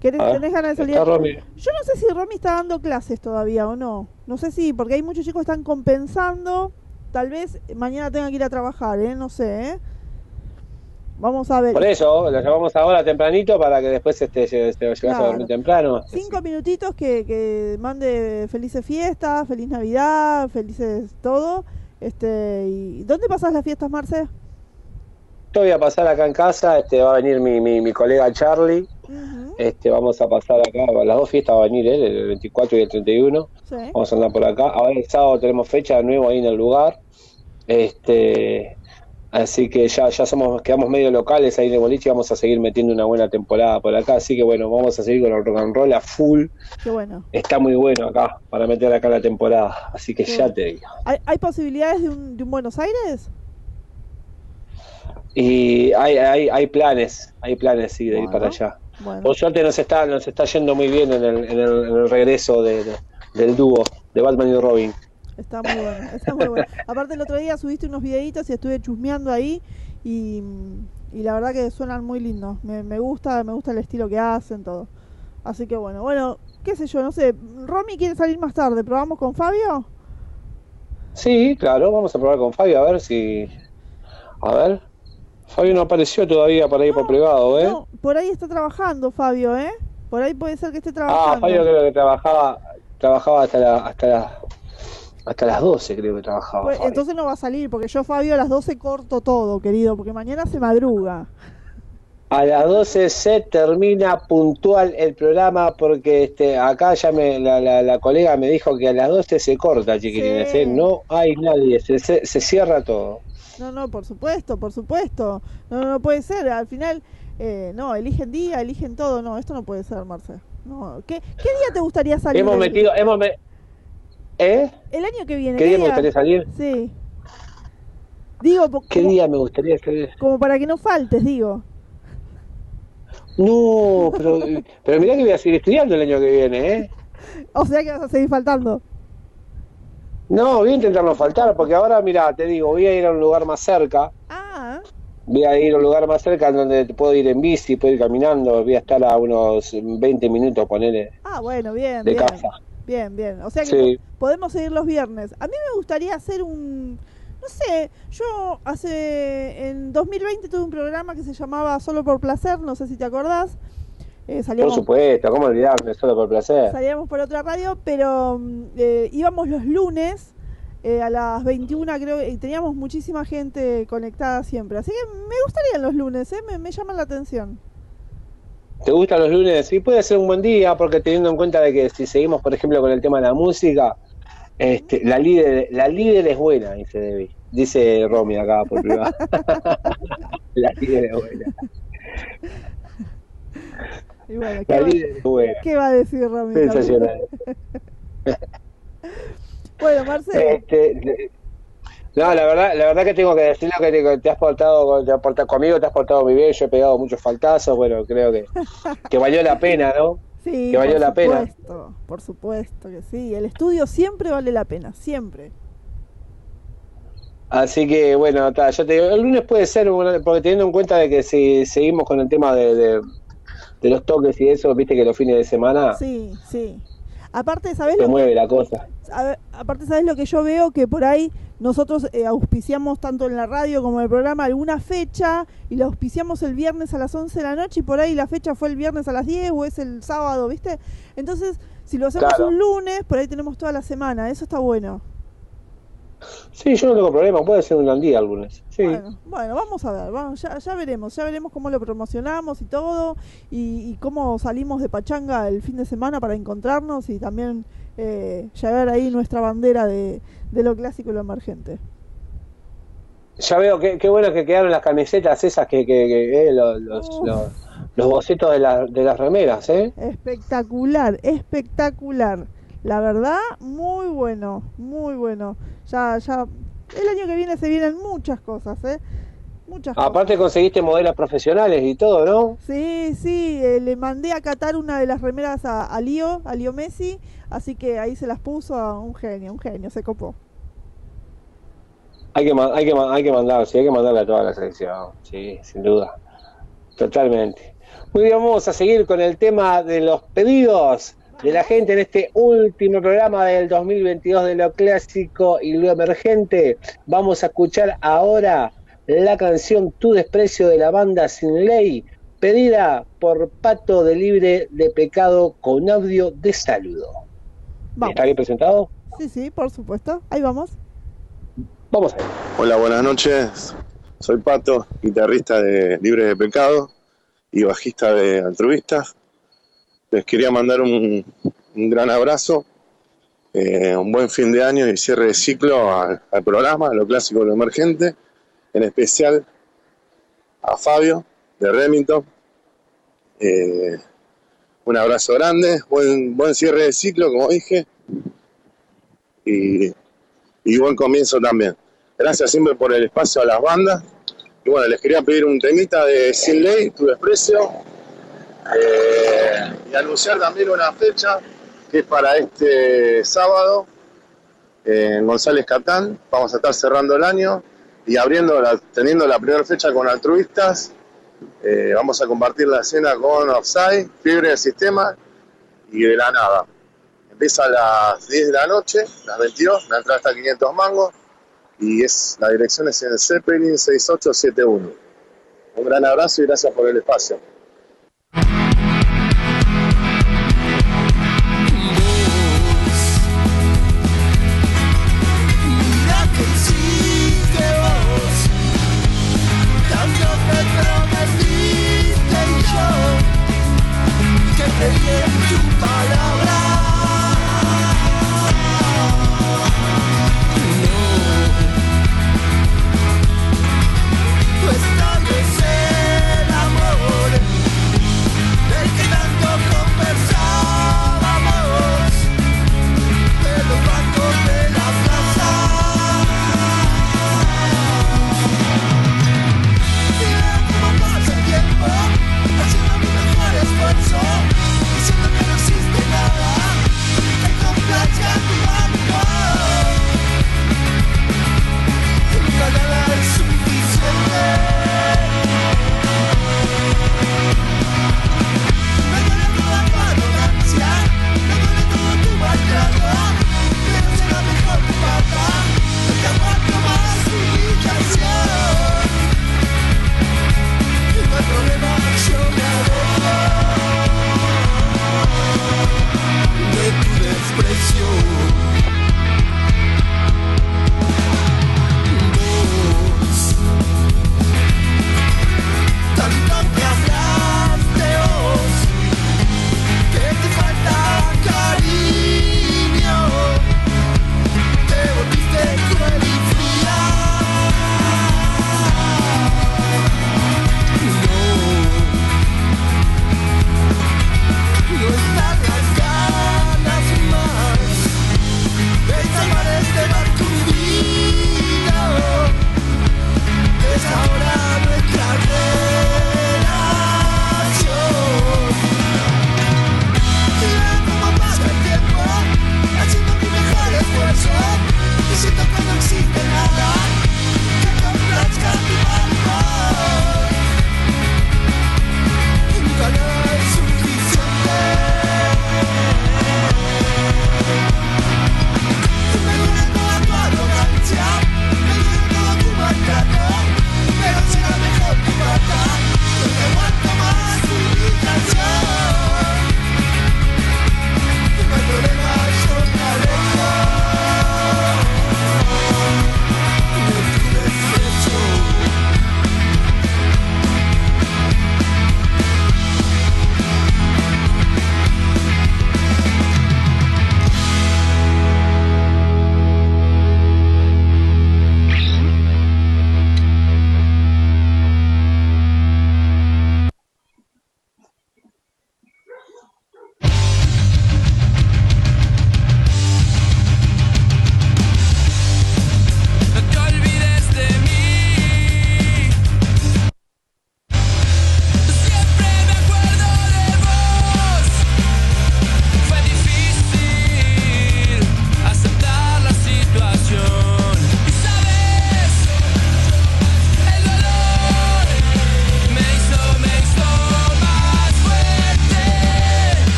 ¿Tenés ganas de salir? Yo no sé si Romy está dando clases todavía o no. No sé si, porque hay muchos chicos que están compensando. Tal vez mañana tengan que ir a trabajar, ¿eh? No sé, ¿eh? Vamos a ver. Por eso, lo llamamos ahora tempranito para que después este, se, se, a dormir temprano. Cinco minutitos que, que mande felices fiestas, feliz Navidad, felices todo. Este, y ¿Dónde pasas las fiestas, Marce? Yo voy a pasar acá en casa, este, va a venir mi, mi, mi colega Charlie. Este, vamos a pasar acá, las dos fiestas va a venir él, el 24 y el 31. Vamos a andar por acá. Ahora el sábado tenemos fecha de nuevo ahí en el lugar. Este, Así que ya, ya somos, quedamos medio locales ahí de boliche y vamos a seguir metiendo una buena temporada por acá. Así que bueno, vamos a seguir con el rock and roll a full. Qué bueno. Está muy bueno acá para meter acá la temporada. Así que ya te digo. ¿Hay, posibilidades de un, de un, Buenos Aires? Y hay, hay, hay planes, hay planes sí de ir para allá. Por suerte nos está, nos está yendo muy bien en el, en el, regreso de, del dúo de Batman y Robin. Está muy bueno, está muy bueno. Aparte el otro día subiste unos videitos y estuve chusmeando ahí y, la verdad que suenan muy lindos. Me, me, gusta, me gusta el estilo que hacen, todo. Así que bueno, bueno, qué sé yo, no sé. Romy quiere salir más tarde, ¿probamos con Fabio? Sí, claro, vamos a probar con Fabio a ver si... A ver. Fabio no apareció todavía por ahí por privado, ¿eh? No, por ahí está trabajando Fabio, ¿eh? Por ahí puede ser que esté trabajando. Ah, Fabio creo que trabajaba, trabajaba hasta la, hasta la, hasta las 12 creo que trabajaba. Pues, entonces no va a salir, porque yo Fabio a las 12 corto todo, querido, porque mañana se madruga. A las 12 se termina puntual el programa porque este acá ya me, la, la, colega me dijo que a las 12 se corta, chiquilines, ¿eh? no hay nadie, se, se, cierra todo. No, no, por supuesto, por supuesto. No, no puede ser, al final, eh, no, eligen día, eligen todo, no, esto no puede ser, Marce. No. ¿Qué, ¿Qué día te gustaría salir? Hemos metido, hemos, ¿Eh? El año que viene. ¿Qué día me gustaría salir? Sí. Digo, ¿qué día me gustaría salir? Como para que no faltes, digo. No, pero, pero mirá que voy a seguir estudiando el año que viene, ¿eh? O sea que vas a seguir faltando. No, voy a intentar no faltar, porque ahora, mira, te digo, voy a ir a un lugar más cerca. Ah. Voy a ir a un lugar más cerca donde puedo ir en bici, puedo ir caminando, voy a estar a unos 20 minutos, ponele. Ah, bueno, bien. De casa. Bien, bien. O sea que podemos seguir los viernes. A mí me gustaría hacer un... No sé, yo hace... En 2020 tuve un programa que se llamaba Solo por Placer, no sé si te acordás. Eh, por supuesto, ¿cómo olvidarme? Solo por placer. Salíamos por otra radio, pero mm, eh, íbamos los lunes eh, a las 21, creo, y teníamos muchísima gente conectada siempre. Así que me gustarían los lunes, me, me llaman la atención. ¿Te gustan los lunes? Sí, puede ser un buen día, porque teniendo en cuenta de que si seguimos, por ejemplo, con el tema de la música, este, la líder, la líder es buena, dice Debbie. Dice Romy acá por privado. la líder es buena. ¿Qué va a decir Romy? Sensacional. bueno, Marcelo. Este, no, la verdad, la verdad que tengo que decirlo que te, has portado, te conmigo, te has portado muy bien, yo he pegado muchos faltazos, bueno, creo que, que valió la pena, ¿no? Sí, que valió por la supuesto, pena. Por supuesto que sí, el estudio siempre vale la pena, siempre. Así que bueno, yo te digo, el lunes puede ser, porque teniendo en cuenta de que si seguimos con el tema de, de, los toques y eso, viste que los fines de semana... Sí, sí. Aparte, ¿sabes se mueve la cosa. aparte, ¿sabes lo que yo veo? Que por ahí nosotros eh, auspiciamos tanto en la radio como en el programa alguna fecha y la auspiciamos el viernes a las 11 de la noche y por ahí la fecha fue el viernes a las 10 o es el sábado, ¿viste? Entonces, si lo hacemos un lunes, por ahí tenemos toda la semana, eso está bueno. Sí, yo no tengo problema, puede ser un el lunes. Sí. Bueno, vamos a ver, vamos, ya, ya veremos, ya veremos cómo lo promocionamos y todo, y, y, cómo salimos de Pachanga el fin de semana para encontrarnos y también eh, llevar ahí nuestra bandera de, de lo clásico y lo emergente. Ya veo qué, qué bueno que quedaron las camisetas esas que, que, eh, los, los, bocetos de, de las remeras, ¿eh? Espectacular, espectacular. La verdad, muy bueno, muy bueno. Ya, ya, el año que viene se vienen muchas cosas, ¿eh? Muchas Aparte conseguiste modelos profesionales y todo, ¿no? Sí, sí, eh, le mandé a catar una de las remeras a, a Lío, a Lío Messi, Así que ahí se las puso a un genio, un genio, se copó. Hay que, hay que, hay que mandar, sí, hay que mandarle a toda la selección, sí, sin duda. Totalmente. Muy bien, vamos a seguir con el tema de los pedidos de la gente en este último programa del 2022 de lo clásico y lo emergente. Vamos a escuchar ahora la canción Tu desprecio de la banda Sin Ley, pedida por Pato de Libre de Pecado con audio de saludo. ¿Está bien presentado? Sí, sí, por supuesto. Ahí vamos. Vamos. Hola, buenas noches. Soy Pato, guitarrista de Libre de Pecado y bajista de Altruistas. Les quería mandar un, gran abrazo, eh, un buen fin de año y cierre de ciclo al, programa, a lo clásico, lo emergente, en especial a Fabio de Remington. Eh, un abrazo grande, buen, buen cierre de ciclo, como dije, y, y buen comienzo también. Gracias siempre por el espacio a las bandas y bueno, les quería pedir un temita de Sin Ley, Tu Desprecio, eh, y anunciar también una fecha que es para este sábado en González Catán. Vamos a estar cerrando el año y abriendo, teniendo la primera fecha con altruistas. Eh, vamos a compartir la escena con Offside, Fiebre del Sistema y de la nada. Empieza a las 10 de la noche, las 22, la entrada hasta 500 mangos y es la dirección es en Zeppelin 6871. Un gran abrazo y gracias por el espacio.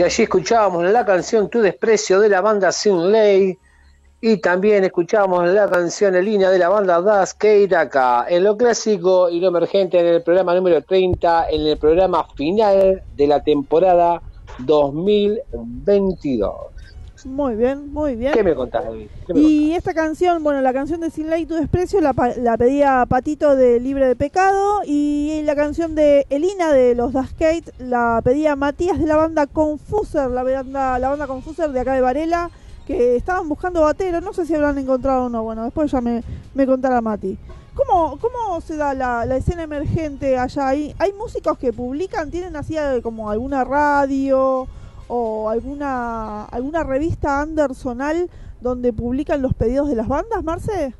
Y allí escuchábamos la canción Tu Desprecio de la banda Sin Ley. Y también escuchábamos la canción en línea de la banda Das acá en lo clásico y lo emergente en el programa número 30, en el programa final de la temporada 2022. Muy bien, muy bien. ¿Qué me contás, y esta canción, bueno, la canción de Sin Ley Tu Desprecio la, la, pedía Patito de Libre de Pecado y la canción de Elina de los Daskate la pedía Matías de la banda Confuser, la banda, la banda Confuser de acá de Varela, que estaban buscando batero, no sé si habrán encontrado o no, bueno, después ya me, me contará Mati. ¿Cómo, ¿Cómo se da la, la escena emergente allá? ¿Hay, ¿Hay músicos que publican? ¿Tienen así como alguna radio? O alguna alguna revista Andersonal donde publican los pedidos de las bandas, Marce?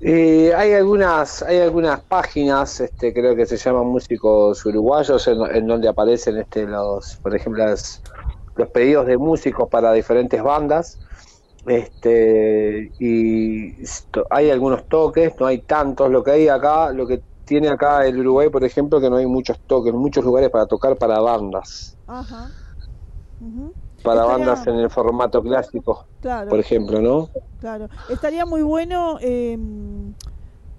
Eh, hay algunas hay algunas páginas este creo que se llaman músicos uruguayos en, donde aparecen este los por ejemplo los pedidos de músicos para diferentes bandas este y hay algunos toques no hay tantos lo que hay acá lo que tiene acá el Uruguay, por ejemplo, que no hay muchos toques, muchos lugares para tocar para bandas. Ajá. Para bandas en el formato clásico, por ejemplo, ¿no? Claro. Estaría muy bueno em,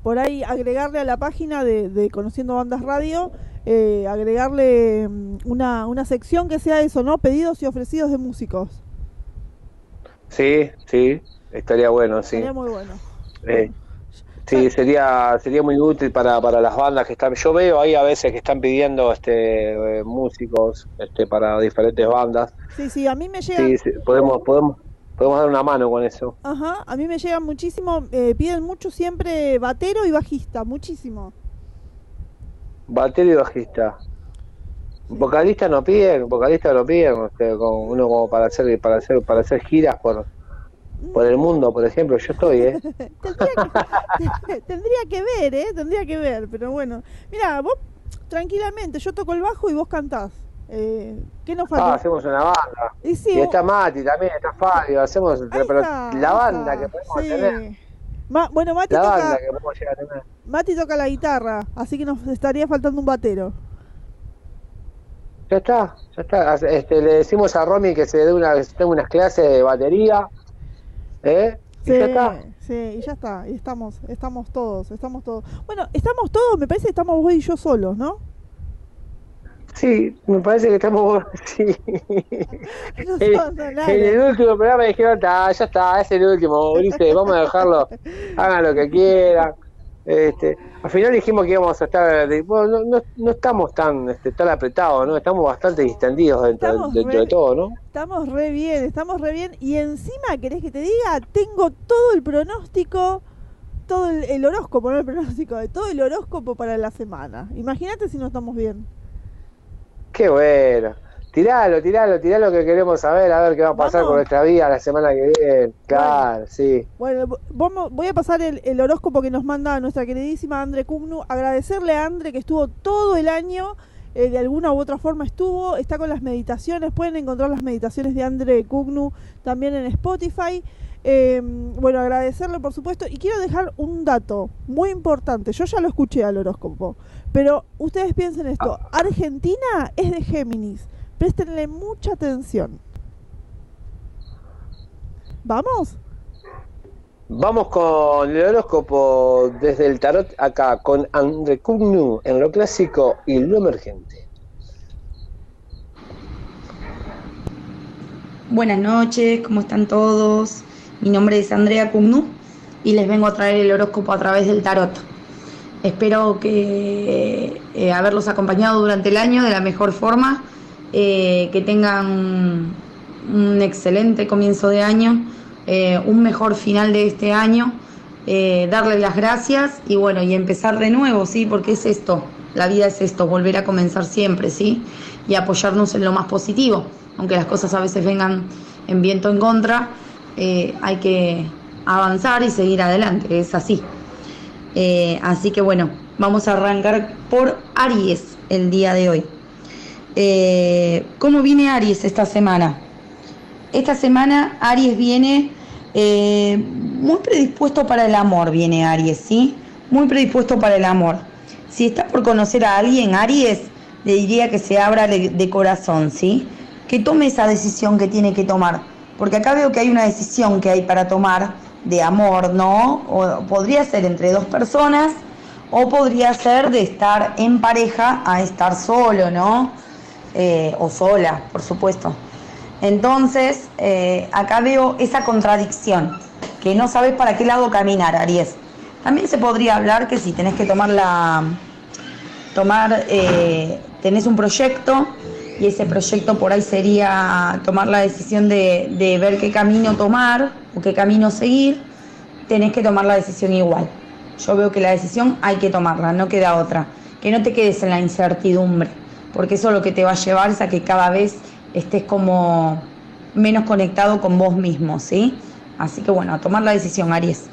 por ahí agregarle a la página de, Conociendo Bandas Radio, eh, agregarle em, una, una sección que sea eso, ¿no? Pedidos y ofrecidos de músicos. Sí, sí, estaría bueno, sí. Estaría muy bueno. Eh, Sí, sería sería muy útil para, para las bandas que están. Yo veo ahí a veces que están pidiendo este eh, músicos este para diferentes bandas. Sí, sí, a mí me llega. Sí, podemos podemos podemos dar una mano con eso. Ajá, a mí me llega muchísimo. Eh, piden mucho siempre batero y bajista, muchísimo. Batero y bajista. Vocalista no piden, vocalista no piden, este, con uno como para hacer para hacer para hacer giras por por el mundo, por ejemplo, yo estoy, ¿eh? tendría, que, ver, ¿eh? Tendría que ver, pero bueno. Mira, vos tranquilamente, yo toco el bajo y vos cantás. Eh, ¿Qué nos falta? Ah, hacemos una banda. Y, sí, está Mati también, está Fabio, hacemos pero la banda que podemos tener. bueno, Mati toca, Mati toca la guitarra, así que nos estaría faltando un batero. Ya está, ya está. Este, le decimos a Romy que se dé una, tenga unas clases de batería ¿Eh? Sí, ya está. Sí, y ya está, y estamos, estamos todos, estamos todos. Bueno, estamos todos, me parece que estamos vos y yo solos, ¿no? Sí, me parece que estamos vos, sí. No en, el último programa dijeron, ya está, es el último, vamos a dejarlo, hagan lo que quieran. Este, al final dijimos que íbamos a estar, bueno, no, no, estamos tan, este, tan apretados, ¿no? Estamos bastante distendidos dentro, de todo, ¿no? Estamos re bien, estamos re bien. Y encima, ¿querés que te diga? Tengo todo el pronóstico, todo el, horóscopo, no el pronóstico, de todo el horóscopo para la semana. Imagínate si no estamos bien. Qué bueno. Tiralo, tiralo, tiralo que queremos saber, a ver qué va a pasar con nuestra vida la semana que viene. Claro, sí. Bueno, voy a pasar el, horóscopo que nos manda nuestra queridísima Andre Cugnu. Agradecerle a Andre que estuvo todo el año, eh, de alguna u otra forma estuvo, está con las meditaciones. Pueden encontrar las meditaciones de Andre Cugnu también en Spotify. Em, bueno, agradecerle por supuesto. Y quiero dejar un dato muy importante. Yo ya lo escuché al horóscopo. Pero ustedes piensen esto. Ah. Argentina es de Géminis. Préstenle mucha atención. ¿Vamos? Vamos con el horóscopo desde el tarot acá con André Cugnu en lo clásico y lo emergente. Buenas noches, ¿cómo están todos? Mi nombre es Andrea Cugnu y les vengo a traer el horóscopo a través del tarot. Espero que eh, haberlos acompañado durante el año de la mejor forma eh, que tengan un excelente comienzo de año, eh, un mejor final de este año, eh, darles las gracias y bueno, y empezar de nuevo, ¿sí? Porque es esto, la vida es esto, volver a comenzar siempre, ¿sí? Y apoyarnos en lo más positivo, aunque las cosas a veces vengan en viento en contra, hay que avanzar y seguir adelante, es así. así que bueno, vamos a arrancar por Aries el día de hoy. Eh, ¿Cómo viene Aries esta semana? Esta semana Aries viene eh, muy predispuesto para el amor, viene Aries, ¿sí? Muy predispuesto para el amor. Si está por conocer a alguien, Aries, le diría que se abra de, corazón, ¿sí? Que tome esa decisión que tiene que tomar. Porque acá veo que hay una decisión que hay para tomar de amor, ¿no? O podría ser entre dos personas o podría ser de estar en pareja a estar solo, ¿no? Eh, o sola, por supuesto. Entonces, eh, acá veo esa contradicción, que no sabes para qué lado caminar, Aries. También se podría hablar que si tenés que tomar la. tomar. Eh, tenés un proyecto y ese proyecto por ahí sería tomar la decisión de, de ver qué camino tomar o qué camino seguir, tenés que tomar la decisión igual. Yo veo que la decisión hay que tomarla, no queda otra. Que no te quedes en la incertidumbre, porque eso lo que te va a llevar es a que cada vez estés como menos conectado con vos mismo, ¿sí? Así que bueno, a tomar la decisión, Aries.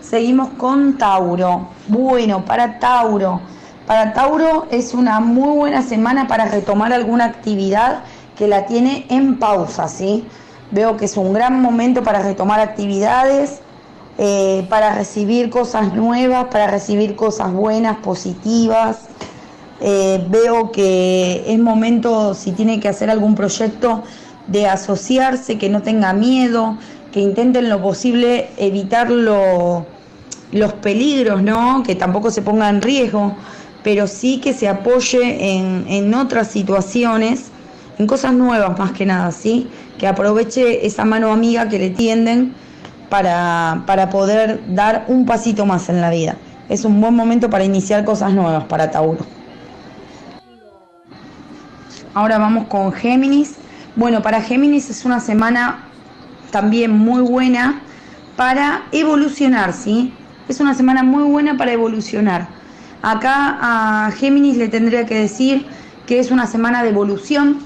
Seguimos con Tauro. Bueno, para Tauro. Para Tauro es una muy buena semana para retomar alguna actividad que la tiene en pausa, ¿sí? Veo que es un gran momento para retomar actividades, eh, para recibir cosas nuevas, para recibir cosas buenas, positivas. Eh, veo que es momento, si tiene que hacer algún proyecto, de asociarse, que no tenga miedo, que intenten lo posible evitar los peligros, ¿no? que tampoco se ponga en riesgo, pero sí que se apoye en, en otras situaciones, en cosas nuevas más que nada, ¿sí? que aproveche esa mano amiga que le tienden para, para poder dar un pasito más en la vida. Es un buen momento para iniciar cosas nuevas para Tauro. Ahora vamos con Géminis. Bueno, para Géminis es una semana también muy buena para evolucionar, ¿sí? Es una semana muy buena para evolucionar. Acá a Géminis le tendría que decir que es una semana de evolución,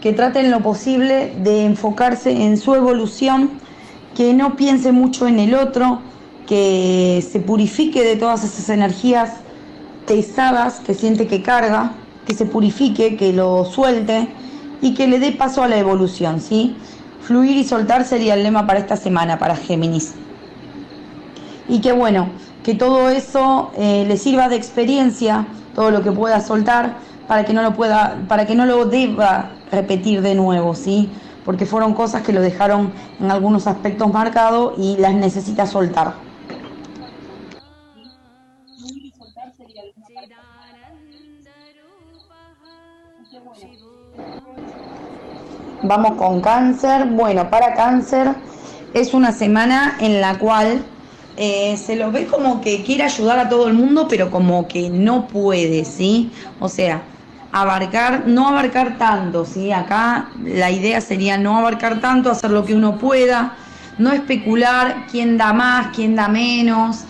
que trate en lo posible de enfocarse en su evolución, que no piense mucho en el otro, que se purifique de todas esas energías pesadas que siente que carga, que se purifique, que lo suelte y que le dé paso a la evolución, ¿sí? Fluir y soltar sería el lema para esta semana, para Géminis. Y que bueno, que todo eso eh, le sirva de experiencia, todo lo que pueda soltar, para que no lo pueda, para que no lo deba repetir de nuevo, ¿sí? Porque fueron cosas que lo dejaron en algunos aspectos marcados y las necesita soltar. Vamos con cáncer. Bueno, para cáncer es una semana en la cual eh, se lo ve como que quiere ayudar a todo el mundo, pero como que no puede, ¿sí? O sea, abarcar, no abarcar tanto, ¿sí? Acá la idea sería no abarcar tanto, hacer lo que uno pueda, no especular quién da más, quién da menos,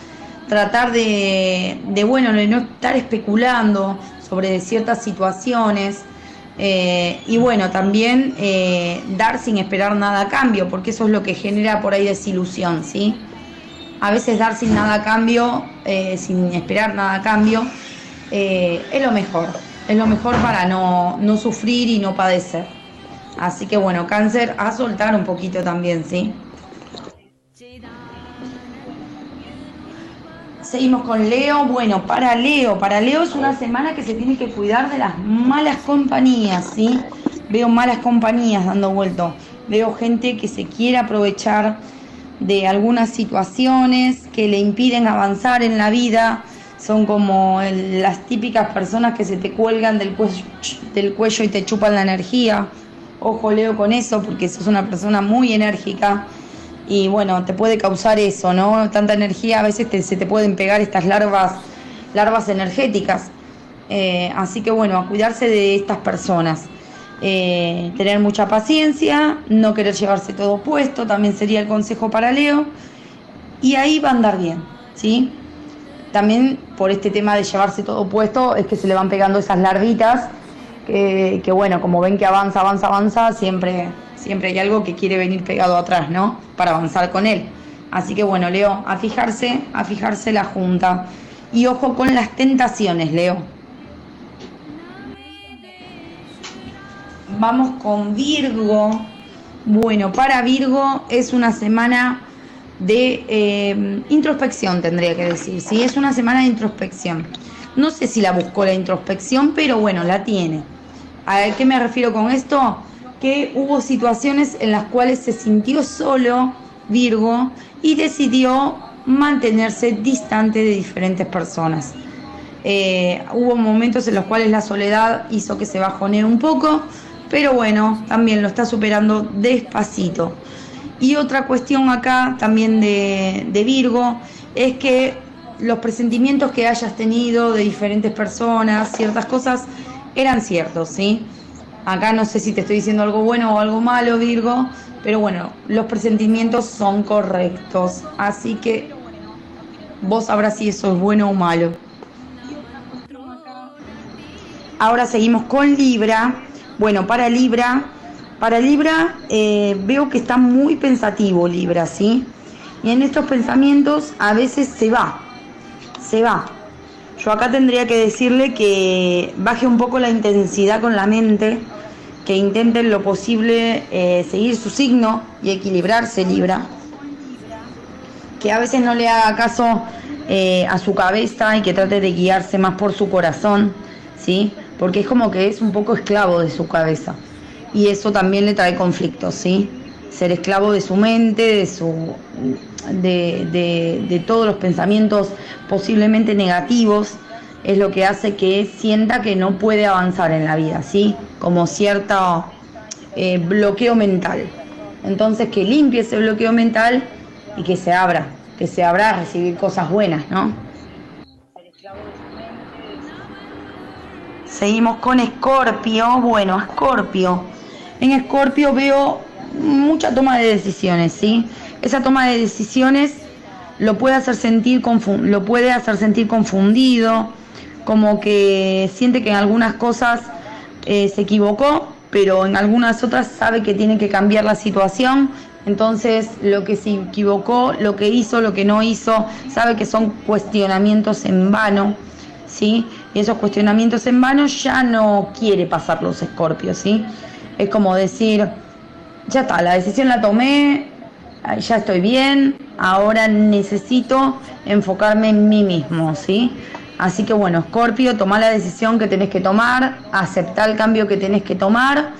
tratar de, de bueno, de no estar especulando sobre ciertas situaciones. Eh, y bueno, también eh, dar sin esperar nada a cambio, porque eso es lo que genera por ahí desilusión, ¿sí? A veces dar sin nada a cambio, eh, sin esperar nada a cambio, es lo mejor. Es lo mejor para no, no sufrir y no padecer. Así que bueno, cáncer, a soltar un poquito también, ¿sí? Seguimos con Leo. Bueno, para Leo, para Leo es una semana que se tiene que cuidar de las malas compañías, ¿sí? Veo malas compañías dando vuelto. Veo gente que se quiere aprovechar de algunas situaciones que le impiden avanzar en la vida. Son como las típicas personas que se te cuelgan del cuello, del cuello y te chupan la energía. Ojo Leo con eso porque sos una persona muy enérgica y bueno, te puede causar eso, ¿no? Tanta energía, a veces se te pueden pegar estas larvas, larvas energéticas. Eh, así que bueno, cuidarse de estas personas. Eh, tener mucha paciencia, no querer llevarse todo puesto, también sería el consejo para Leo. Y ahí va a andar bien, ¿sí? También por este tema de llevarse todo puesto es que se le van pegando esas larvitas que bueno, como ven que avanza, avanza, avanza, siempre siempre hay algo que quiere venir pegado atrás, ¿no? Para avanzar con él. Así que bueno, Leo, a fijarse, a fijarse la junta. Y ojo con las tentaciones, Leo. Vamos con Virgo. Bueno, para Virgo es una semana de eh, introspección, tendría que decir. Sí, es una semana de introspección. No sé si la buscó la introspección, pero bueno, la tiene. ¿A qué me refiero con esto? Que hubo situaciones en las cuales se sintió solo Virgo y decidió mantenerse distante de diferentes personas. Eh, hubo momentos en los cuales la soledad hizo que se bajonee un poco, pero bueno, también lo está superando despacito. Y otra cuestión acá también de, de Virgo es que los presentimientos que hayas tenido de diferentes personas, ciertas cosas, eran ciertos, ¿sí? Acá no sé si te estoy diciendo algo bueno o algo malo, Virgo, pero bueno, los presentimientos son correctos, así que vos sabrás si eso es bueno o malo. Ahora seguimos con Libra. Bueno, para Libra, para Libra eh, veo que está muy pensativo Libra, ¿sí? Y en estos pensamientos a veces se va, se va. Yo acá tendría que decirle que baje un poco la intensidad con la mente, que intente lo posible eh, seguir su signo y equilibrarse Libra. Que a veces no le haga caso eh, a su cabeza y que trate de guiarse más por su corazón, ¿sí? Porque es como que es un poco esclavo de su cabeza. Y eso también le trae conflictos, ¿sí? Ser esclavo de su mente, de su de, todos los pensamientos posiblemente negativos, es lo que hace que sienta que no puede avanzar en la vida, ¿sí? Como cierto eh, bloqueo mental. Entonces que limpie ese bloqueo mental y que se abra, que se abra a recibir cosas buenas, ¿no? Seguimos con Escorpio. Bueno, Escorpio. En Escorpio veo mucha toma de decisiones, ¿sí? esa toma de decisiones lo puede hacer sentir, lo puede hacer sentir confundido, como que siente que en algunas cosas eh, se equivocó, pero en algunas otras sabe que tiene que cambiar la situación. Entonces, lo que se equivocó, lo que hizo, lo que no hizo, sabe que son cuestionamientos en vano, ¿sí? Y esos cuestionamientos en vano ya no quiere pasar los escorpios, ¿sí? Es como decir, ya está, la decisión la tomé, ya estoy bien, ahora necesito enfocarme en mí mismo, ¿sí? Así que bueno, Scorpio, toma la decisión que tenés que tomar, acepta el cambio que tenés que tomar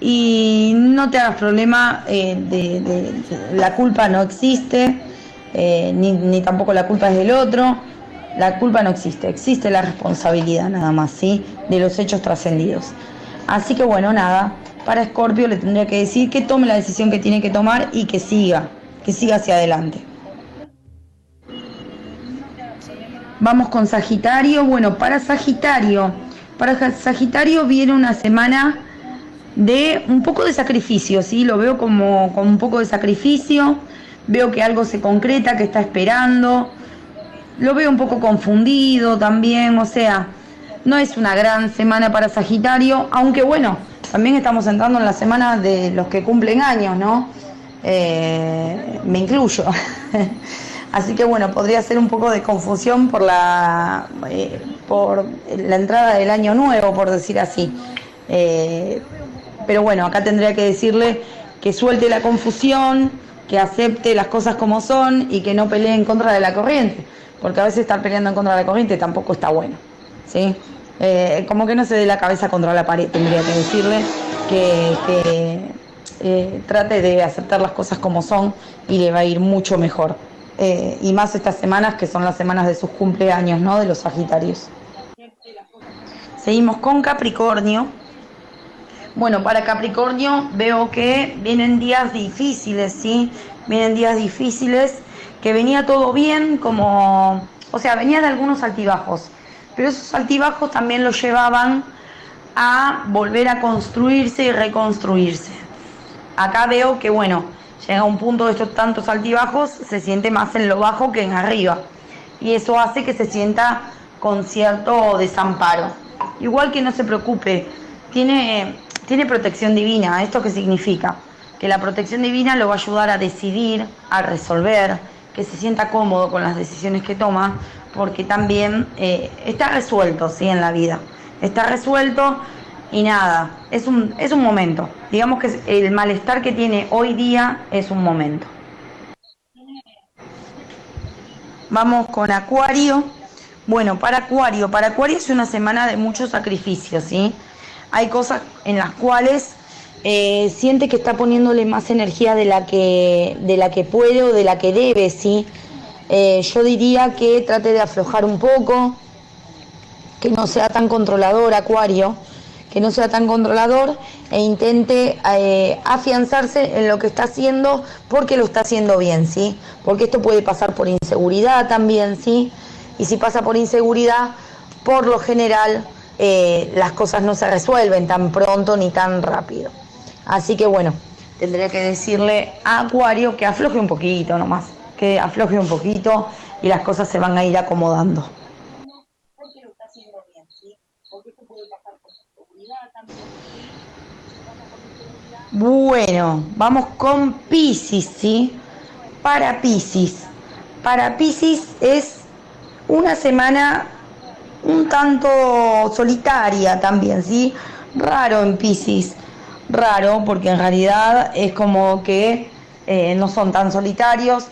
y no te hagas problema eh, de, la culpa no existe, eh, ni, tampoco la culpa es del otro, la culpa no existe, existe la responsabilidad nada más, ¿sí? De los hechos trascendidos. Así que bueno, nada, para Scorpio le tendría que decir que tome la decisión que tiene que tomar y que siga, que siga hacia adelante. Vamos con Sagitario. Bueno, para Sagitario, para Sagitario viene una semana de un poco de sacrificio, ¿sí? Lo veo como, como un poco de sacrificio, veo que algo se concreta, que está esperando, lo veo un poco confundido también, o sea, no es una gran semana para Sagitario, aunque bueno, también estamos entrando en la semana de los que cumplen años, ¿no? Eh, me incluyo. Así que bueno, podría ser un poco de confusión por la, eh, por la entrada del año nuevo, por decir así. Eh, pero bueno, acá tendría que decirle que suelte la confusión, que acepte las cosas como son y que no pelee en contra de la corriente, porque a veces estar peleando en contra de la corriente tampoco está bueno. ¿sí? Eh, como que no se dé la cabeza contra la pared, tendría que decirle que, eh, trate de aceptar las cosas como son y le va a ir mucho mejor. Eh, y más estas semanas que son las semanas de sus cumpleaños, ¿no? De los Sagitarios. Seguimos con Capricornio. Bueno, para Capricornio veo que vienen días difíciles, ¿sí? Vienen días difíciles, que venía todo bien, como, o sea, venía de algunos altibajos pero esos altibajos también lo llevaban a volver a construirse y reconstruirse. Acá veo que, bueno, llega un punto de estos tantos altibajos, se siente más en lo bajo que en arriba. Y eso hace que se sienta con cierto desamparo. Igual que no se preocupe, tiene, tiene protección divina. ¿Esto qué significa? Que la protección divina lo va a ayudar a decidir, a resolver, que se sienta cómodo con las decisiones que toma, porque también eh, está resuelto, ¿sí? En la vida. Está resuelto y nada, es un, es un momento. Digamos que el malestar que tiene hoy día es un momento. Vamos con Acuario. Bueno, para Acuario, para Acuario es una semana de muchos sacrificios, ¿sí? Hay cosas en las cuales eh, siente que está poniéndole más energía de la que, de la que puede o de la que debe, ¿sí? Eh, yo diría que trate de aflojar un poco, que no sea tan controlador, Acuario, que no sea tan controlador e intente eh, afianzarse en lo que está haciendo porque lo está haciendo bien, ¿sí? Porque esto puede pasar por inseguridad también, ¿sí? Y si pasa por inseguridad, por lo general eh, las cosas no se resuelven tan pronto ni tan rápido. Así que bueno, tendría que decirle a Acuario que afloje un poquito nomás, que afloje un poquito y las cosas se van a ir acomodando. Bueno, vamos con Pisces, ¿sí? Para Pisces. Para Pisces es una semana un tanto solitaria también, ¿sí? Raro en Pisces, raro porque en realidad es como que eh, no son tan solitarios,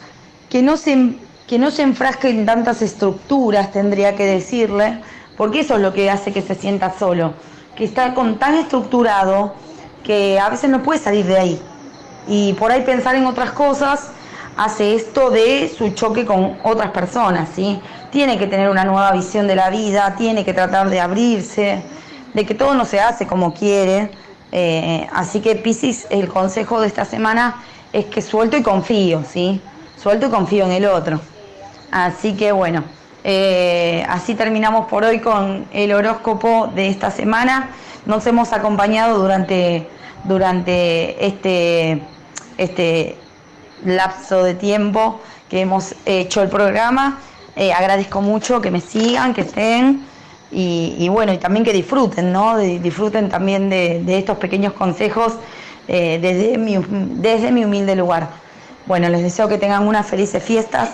que no, se, que no se enfrasquen en tantas estructuras, tendría que decirle, porque eso es lo que hace que se sienta solo, que está con tan estructurado que a veces no puede salir de ahí. Y por ahí pensar en otras cosas hace esto de su choque con otras personas, ¿sí? Tiene que tener una nueva visión de la vida, tiene que tratar de abrirse, de que todo no se hace como quiere. Eh, así que Piscis, el consejo de esta semana es que suelto y confío, ¿sí? Suelto y confío en el otro. Así que bueno, eh, así terminamos por hoy con el horóscopo de esta semana. Nos hemos acompañado durante, durante este, este lapso de tiempo que hemos hecho el programa. Eh, agradezco mucho que me sigan, que estén y, bueno, y también que disfruten, ¿no? disfruten también de, estos pequeños consejos eh, desde, desde mi humilde lugar. Bueno, les deseo que tengan unas felices fiestas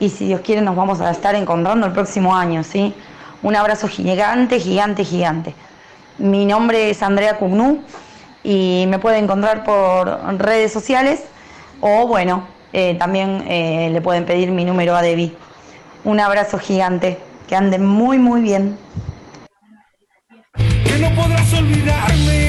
y si Dios quiere nos vamos a estar encontrando el próximo año, ¿sí? Un abrazo gigante, gigante, gigante. Mi nombre es Andrea Cugnú y me pueden encontrar por redes sociales o bueno, eh, también eh, le pueden pedir mi número a Debbie. Un abrazo gigante, que anden muy muy bien. Que no podrás olvidarme.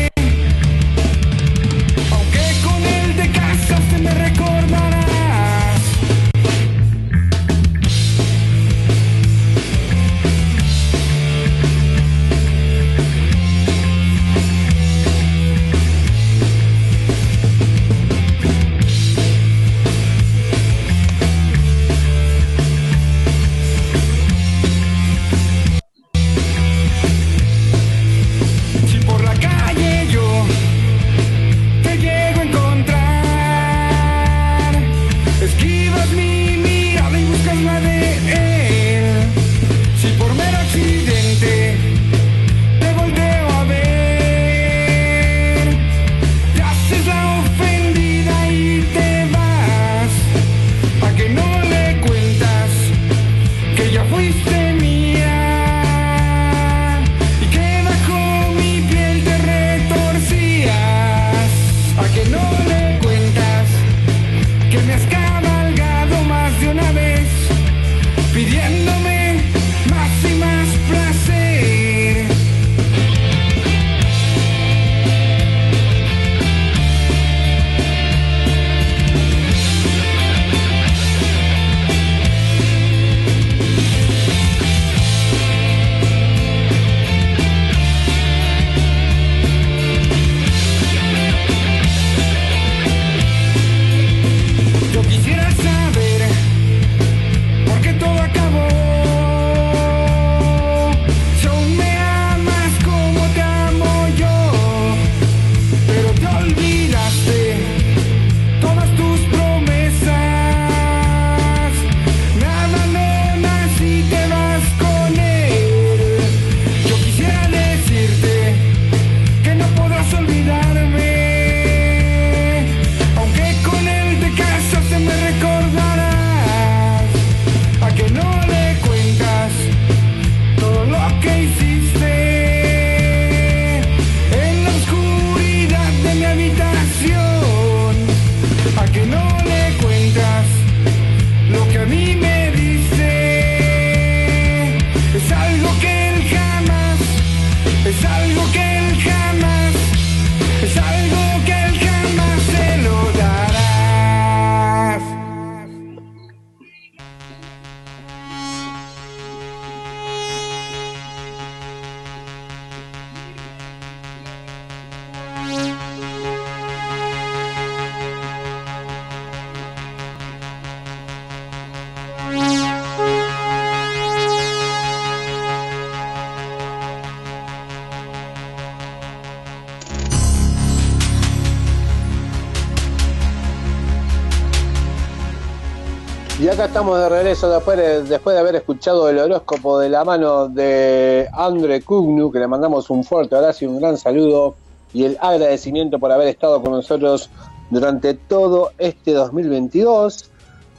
Acá estamos de regreso después de, después de haber escuchado el horóscopo de la mano de Andre Kugnu, que le mandamos un fuerte abrazo y un gran saludo y el agradecimiento por haber estado con nosotros durante todo este 2022.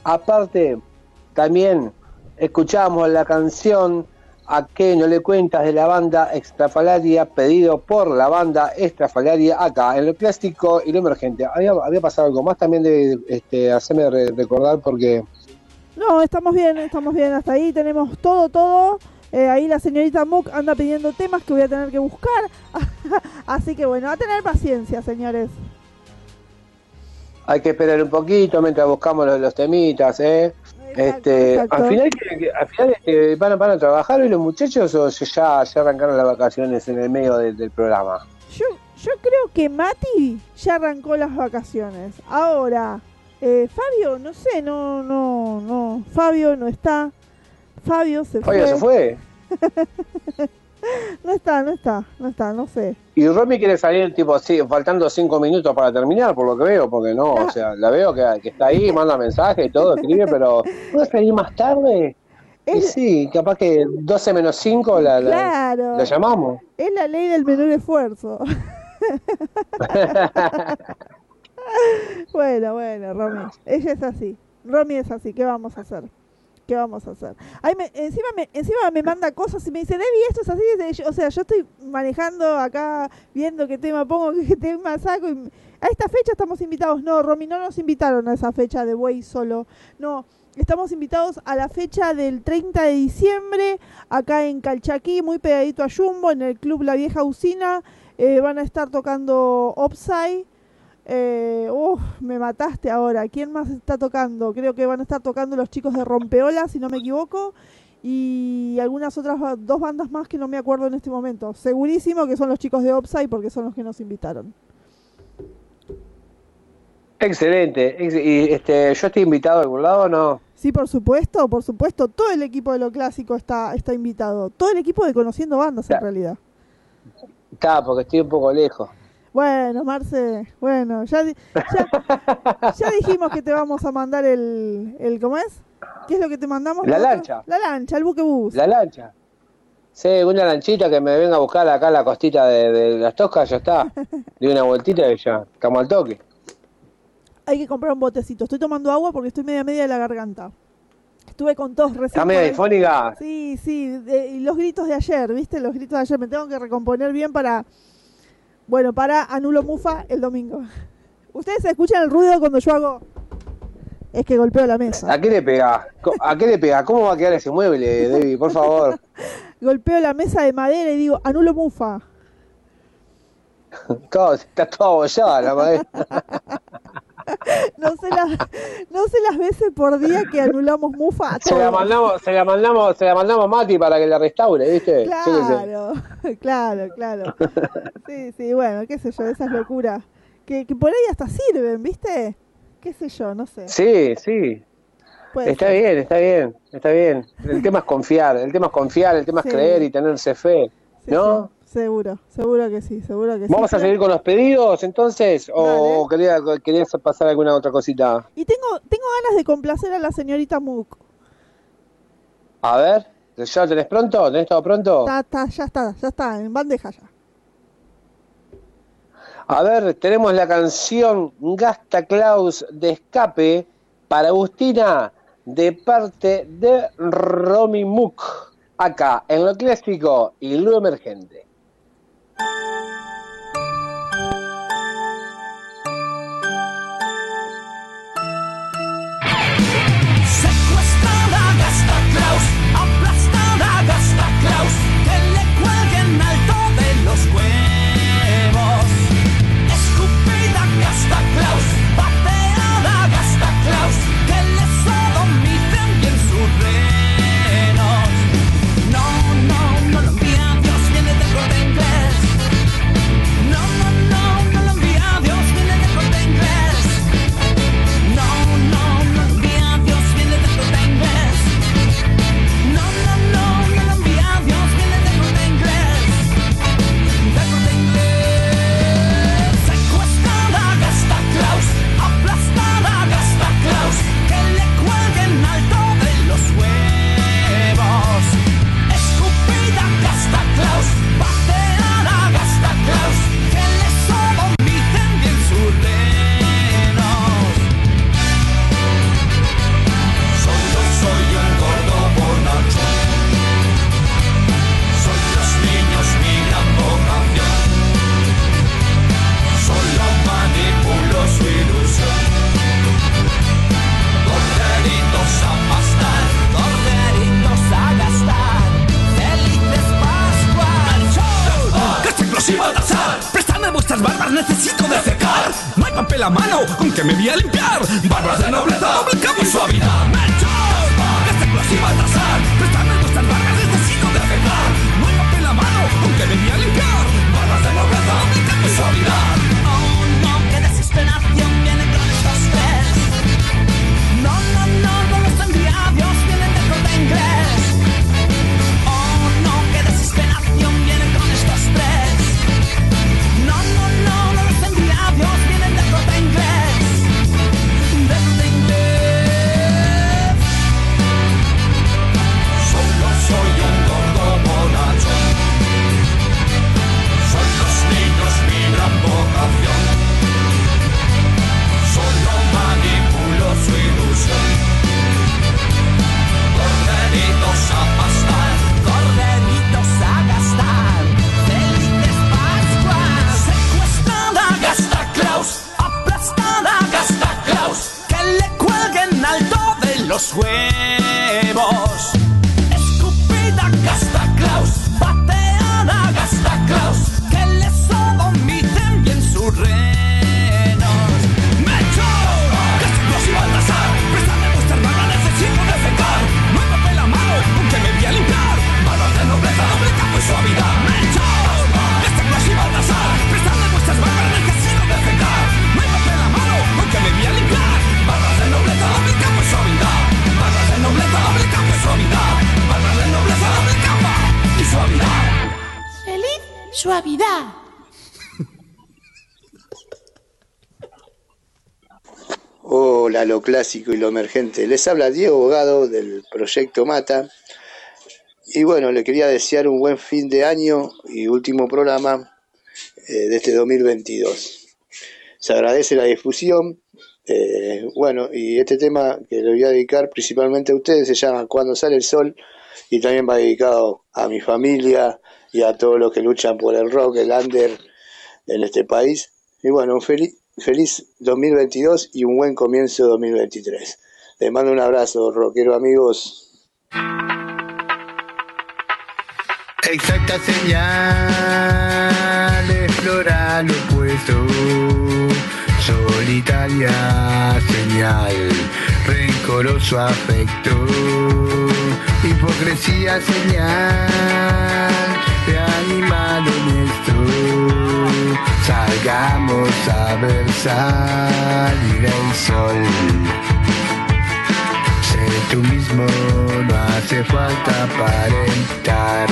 Aparte, también escuchamos la canción a qué no le cuentas de la banda Extrafalaria, pedido por la banda Extrafalaria acá, en lo plástico y lo emergente. Había, había pasado algo más también de este, hacerme recordar porque... No, estamos bien, estamos bien, hasta ahí tenemos todo, todo. Eh, ahí la señorita Mook anda pidiendo temas que voy a tener que buscar. Así que bueno, a tener paciencia, señores. Hay que esperar un poquito mientras buscamos los, los temitas, ¿eh? este, al final, al final este, van, van, a trabajar hoy los muchachos o ya, ya arrancaron las vacaciones en el medio del programa. Yo, yo creo que Mati ya arrancó las vacaciones. Ahora, eh, Fabio, no sé, no, no, no. Fabio no está. Fabio se Fabio fue. se fue. no está, no está, no está, no sé. Y Romy quiere salir, tipo, sí, faltando cinco minutos para terminar, por lo que veo, porque no, o sea, la veo que, que está ahí, manda mensaje y todo, escribe, pero ¿puede salir más tarde? Y sí, capaz que 12 menos 5 la, la, Claro. la llamamos. Es la ley del menor esfuerzo. bueno, bueno, Romy. Ella es así. Romy es así. ¿Qué vamos a hacer? ¿Qué vamos a hacer? Ahí me- encima, me, encima me manda cosas y me dice, Debbie, esto es así. O sea, yo estoy manejando acá, viendo qué tema pongo, qué tema saco. Y a esta fecha estamos invitados. No, Romy, no nos invitaron a esa fecha de Way solo. No, estamos invitados a la fecha del 30 de diciembre, acá en Calchaquí, muy pegadito a Jumbo, en el Club La Vieja Usina. Eh, van a estar tocando Opsai. Eh, uf, me mataste ahora. ¿Quién más está tocando? Creo que van a estar tocando los chicos de Rompeola, si no me equivoco. Y algunas otras dos bandas más que no me acuerdo en este momento. Segurísimo que son los chicos de Opsai porque son los que nos invitaron. Excelente. ex- y este, ¿Yo estoy invitado a algún lado o no? Sí, por supuesto, por supuesto. Todo el equipo de lo clásico está, está invitado. Todo el equipo de Conociendo Bandas, en realidad. Está, porque estoy un poco lejos. Bueno, Marce, bueno, ya, ya, ya dijimos que te vamos a mandar el, el, ¿cómo es? ¿Qué es lo que te mandamos? La nosotros? lancha. La lancha, el buque bus. La lancha. Sí, una lanchita que me venga a buscar acá a la costita de, de las toscas, ya está. De una vueltita y ya, estamos al toque. Hay que comprar un botecito. Estoy tomando agua porque estoy media media de la garganta. Estuve con tos recién. ¿Está media difónica? Sí, sí. de- y los gritos de ayer, ¿viste? Los gritos de ayer. Me tengo que recomponer bien para. Bueno, para Anulo Mufa el domingo. ¿Ustedes escuchan el ruido cuando yo hago.? Es que golpeo la mesa. ¿A qué le pega? ¿A qué le pega? ¿Cómo va a quedar ese mueble, Debbie? Por favor. Golpeo la mesa de madera y digo, Anulo Mufa. Claro, está toda abollada la madera. No sé, las, no sé las veces por día que anulamos Mufa. Se la mandamos, se la mandamos, se la mandamos a Mati para que la restaure, ¿viste? Claro, claro, claro. Sí, sí, bueno, qué sé yo, esas locuras. Que, que por ahí hasta sirven, ¿viste? Qué sé yo, no sé. Sí, sí. Puede Está ser. bien, está bien, está bien. El tema es confiar, el tema es confiar, el tema Sí. es creer y tenerse fe, Sí, ¿no? Seguro, seguro que sí, seguro que sí. ¿Vamos a seguir con los pedidos entonces? ¿O querías, querías pasar alguna otra cosita? Y tengo, tengo ganas de complacer a la señorita Mook. A ver, ¿ya lo tenés pronto? ¿Tenés todo pronto? Está, está, ya está, ya está, en bandeja ya. A ver, tenemos la canción Gasta Klaus de Escape para Agustina de parte de Romy Mook, acá en lo clásico y lo emergente. thank you necesito defecar. No hay papel a mano con que me voy a limpiar. Barbas de nobleza, doble y suavidad. ¡Mechos! Esta explosiva tasar. Clásico y lo emergente. Les habla Diego Bogado del Proyecto Mata. Y bueno, le quería desear un buen fin de año y último programa eh, de este 2022. Se agradece la difusión. eh, bueno, y este tema que le voy a dedicar principalmente a ustedes se llama Cuando sale el sol y también va dedicado a mi familia y a todos los que luchan por el rock, el under en este país. Y bueno, un feliz, feliz 2022 y un buen comienzo 2023. Les mando un abrazo, rockero amigos. Exacta señal de floral opuesto. Solitaria señal, rencoroso afecto. Hipocresía señal de animal honesto. Salgamos a ver salir el sol. Sé tú mismo, no hace falta aparentar.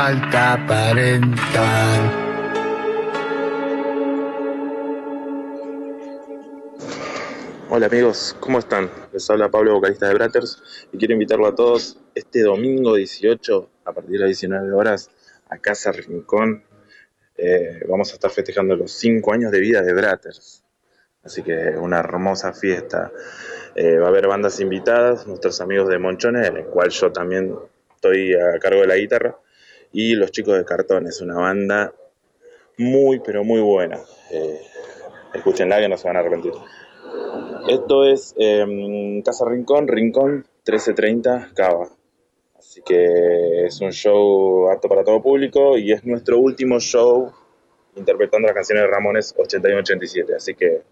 Falta aparentar. Hola amigos, ¿cómo están? Les habla Pablo, vocalista de Bratters, y quiero invitarlo a todos este domingo 18, a partir de las 19 horas, a Casa Rincón. Eh, vamos a estar festejando los 5 años de vida de Bratters. Así que una hermosa fiesta. Eh, va a haber bandas invitadas, nuestros amigos de Monchones, en el cual yo también estoy a cargo de la guitarra, y los chicos de Cartones, una banda muy, pero muy buena. Eh, escúchenla que no se van a arrepentir. Esto es em, Casa Rincón, Rincón 1330 Cava. Así que es un show apto para todo público y es nuestro último show interpretando las canciones de Ramones 81-87. Así que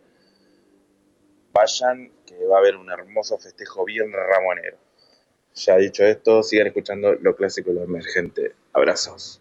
vayan, que va a haber un hermoso festejo bien ramonero. Ya dicho esto, sigan escuchando lo clásico y lo emergente. Abrazos.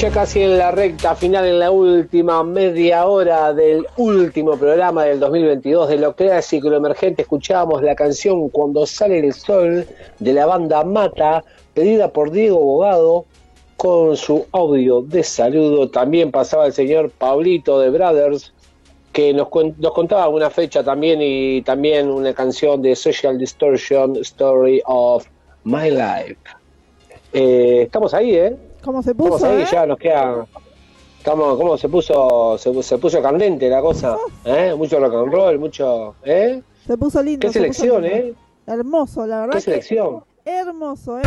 Ya casi en la recta final, en la última media hora del último programa del 2022 de lo clásico y lo emergente, escuchábamos la canción Cuando sale el sol de la banda Mata, pedida por Diego Bogado con su audio de saludo. También pasaba el señor Pablito de Brothers, que nos, nos contaba una fecha también y también una canción de Social Distortion, Story of My Life. Eh, estamos ahí, ¿eh? ¿Cómo se puso? Ahí, eh? ya nos queda. Estamos, ¿Cómo se puso? Se, se puso candente la cosa. ¿eh? Mucho rock and roll, mucho. ¿eh? Se puso lindo. Qué se selección, lindo. ¿eh? Hermoso, la verdad. Qué que selección. Hermoso, ¿eh?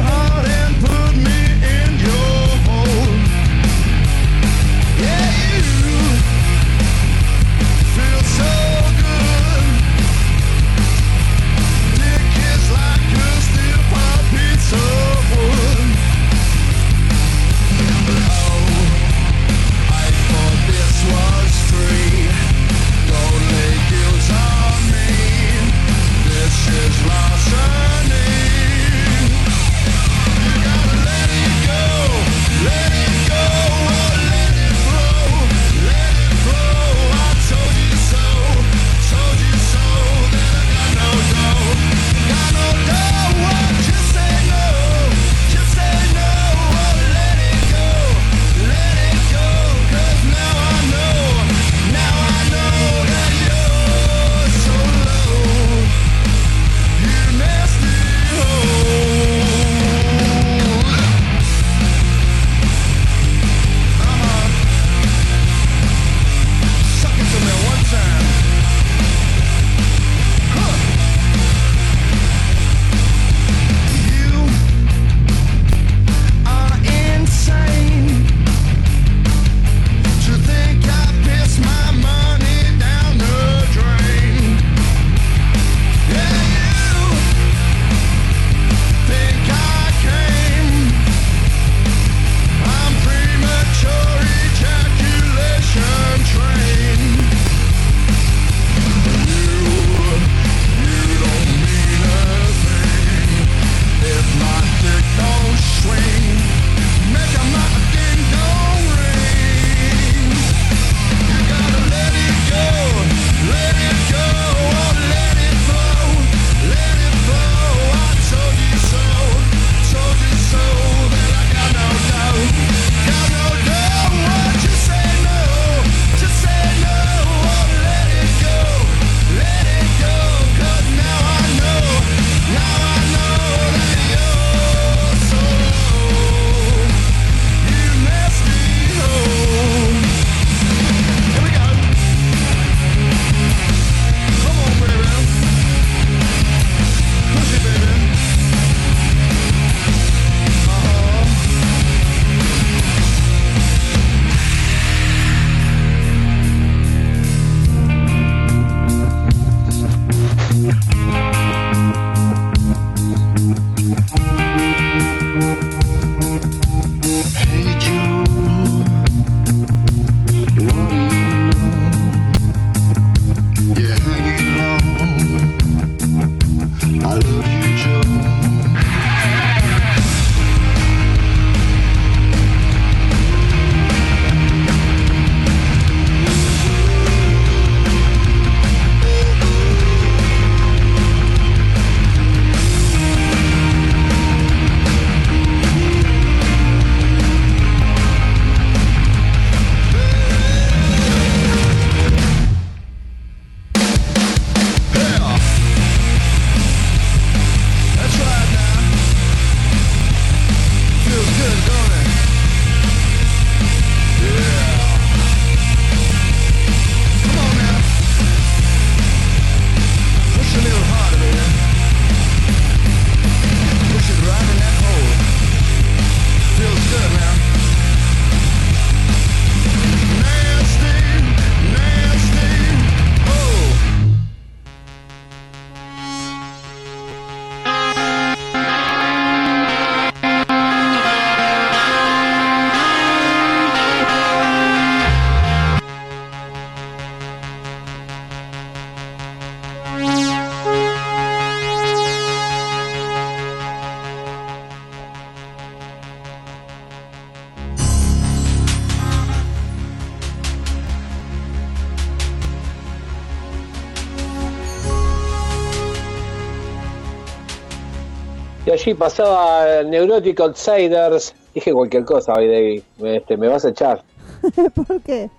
Allí pasaba Neurotic Outsiders. Dije cualquier cosa hoy, David. Este, me vas a echar. ¿Por qué?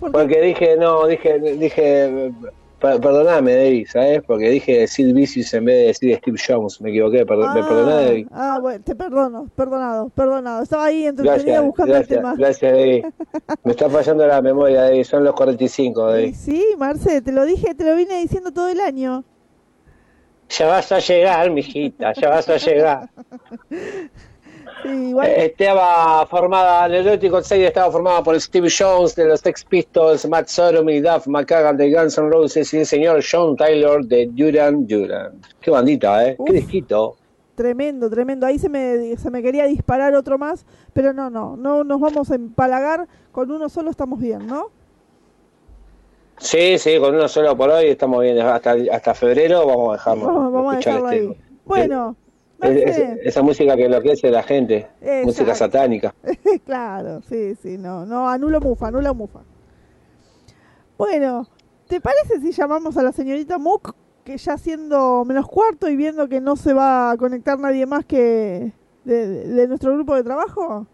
Porque dije, no, dije, dije, perdoname, David, ¿sabes? Porque dije Sid Vicious en vez de decir Steve Jones. Me equivoqué, perdón, me Ah, perdoné, David. Ah, bueno, te perdono, perdonado, perdonado. Estaba ahí entretenida buscando gracias, el tema. gracias, David. Me está fallando la memoria, David. Son los 45, David. Sí, Marce, te lo dije, te lo vine diciendo todo el año. Ya vas a llegar, mijita, ya vas a llegar. Sí. Eh, Estaba formada, Neurotic Outsider estaba formada por Steve Jones de los Sex Pistols, Matt Sorum y Duff McKagan de Guns N' Roses y el señor Sean Taylor de Duran Duran. Qué bandita, ¿eh? Qué disquito. Tremendo, tremendo. Ahí se me, se me quería disparar otro más, pero no, no, no nos vamos a empalagar. Con uno solo estamos bien, ¿no? Sí, sí, con uno solo por hoy estamos bien. Hasta, hasta febrero vamos a dejarlo. Vamos, vamos a dejarlo este- ahí. Bueno, es- es- esa música que enloquece a la gente. Exacto. Música satánica. claro, sí, sí, no, no, anula mufa, anula mufa. Bueno, ¿te parece si llamamos a la señorita Mook, que ya siendo menos cuarto y viendo que no se va a conectar nadie más que de nuestro grupo de trabajo?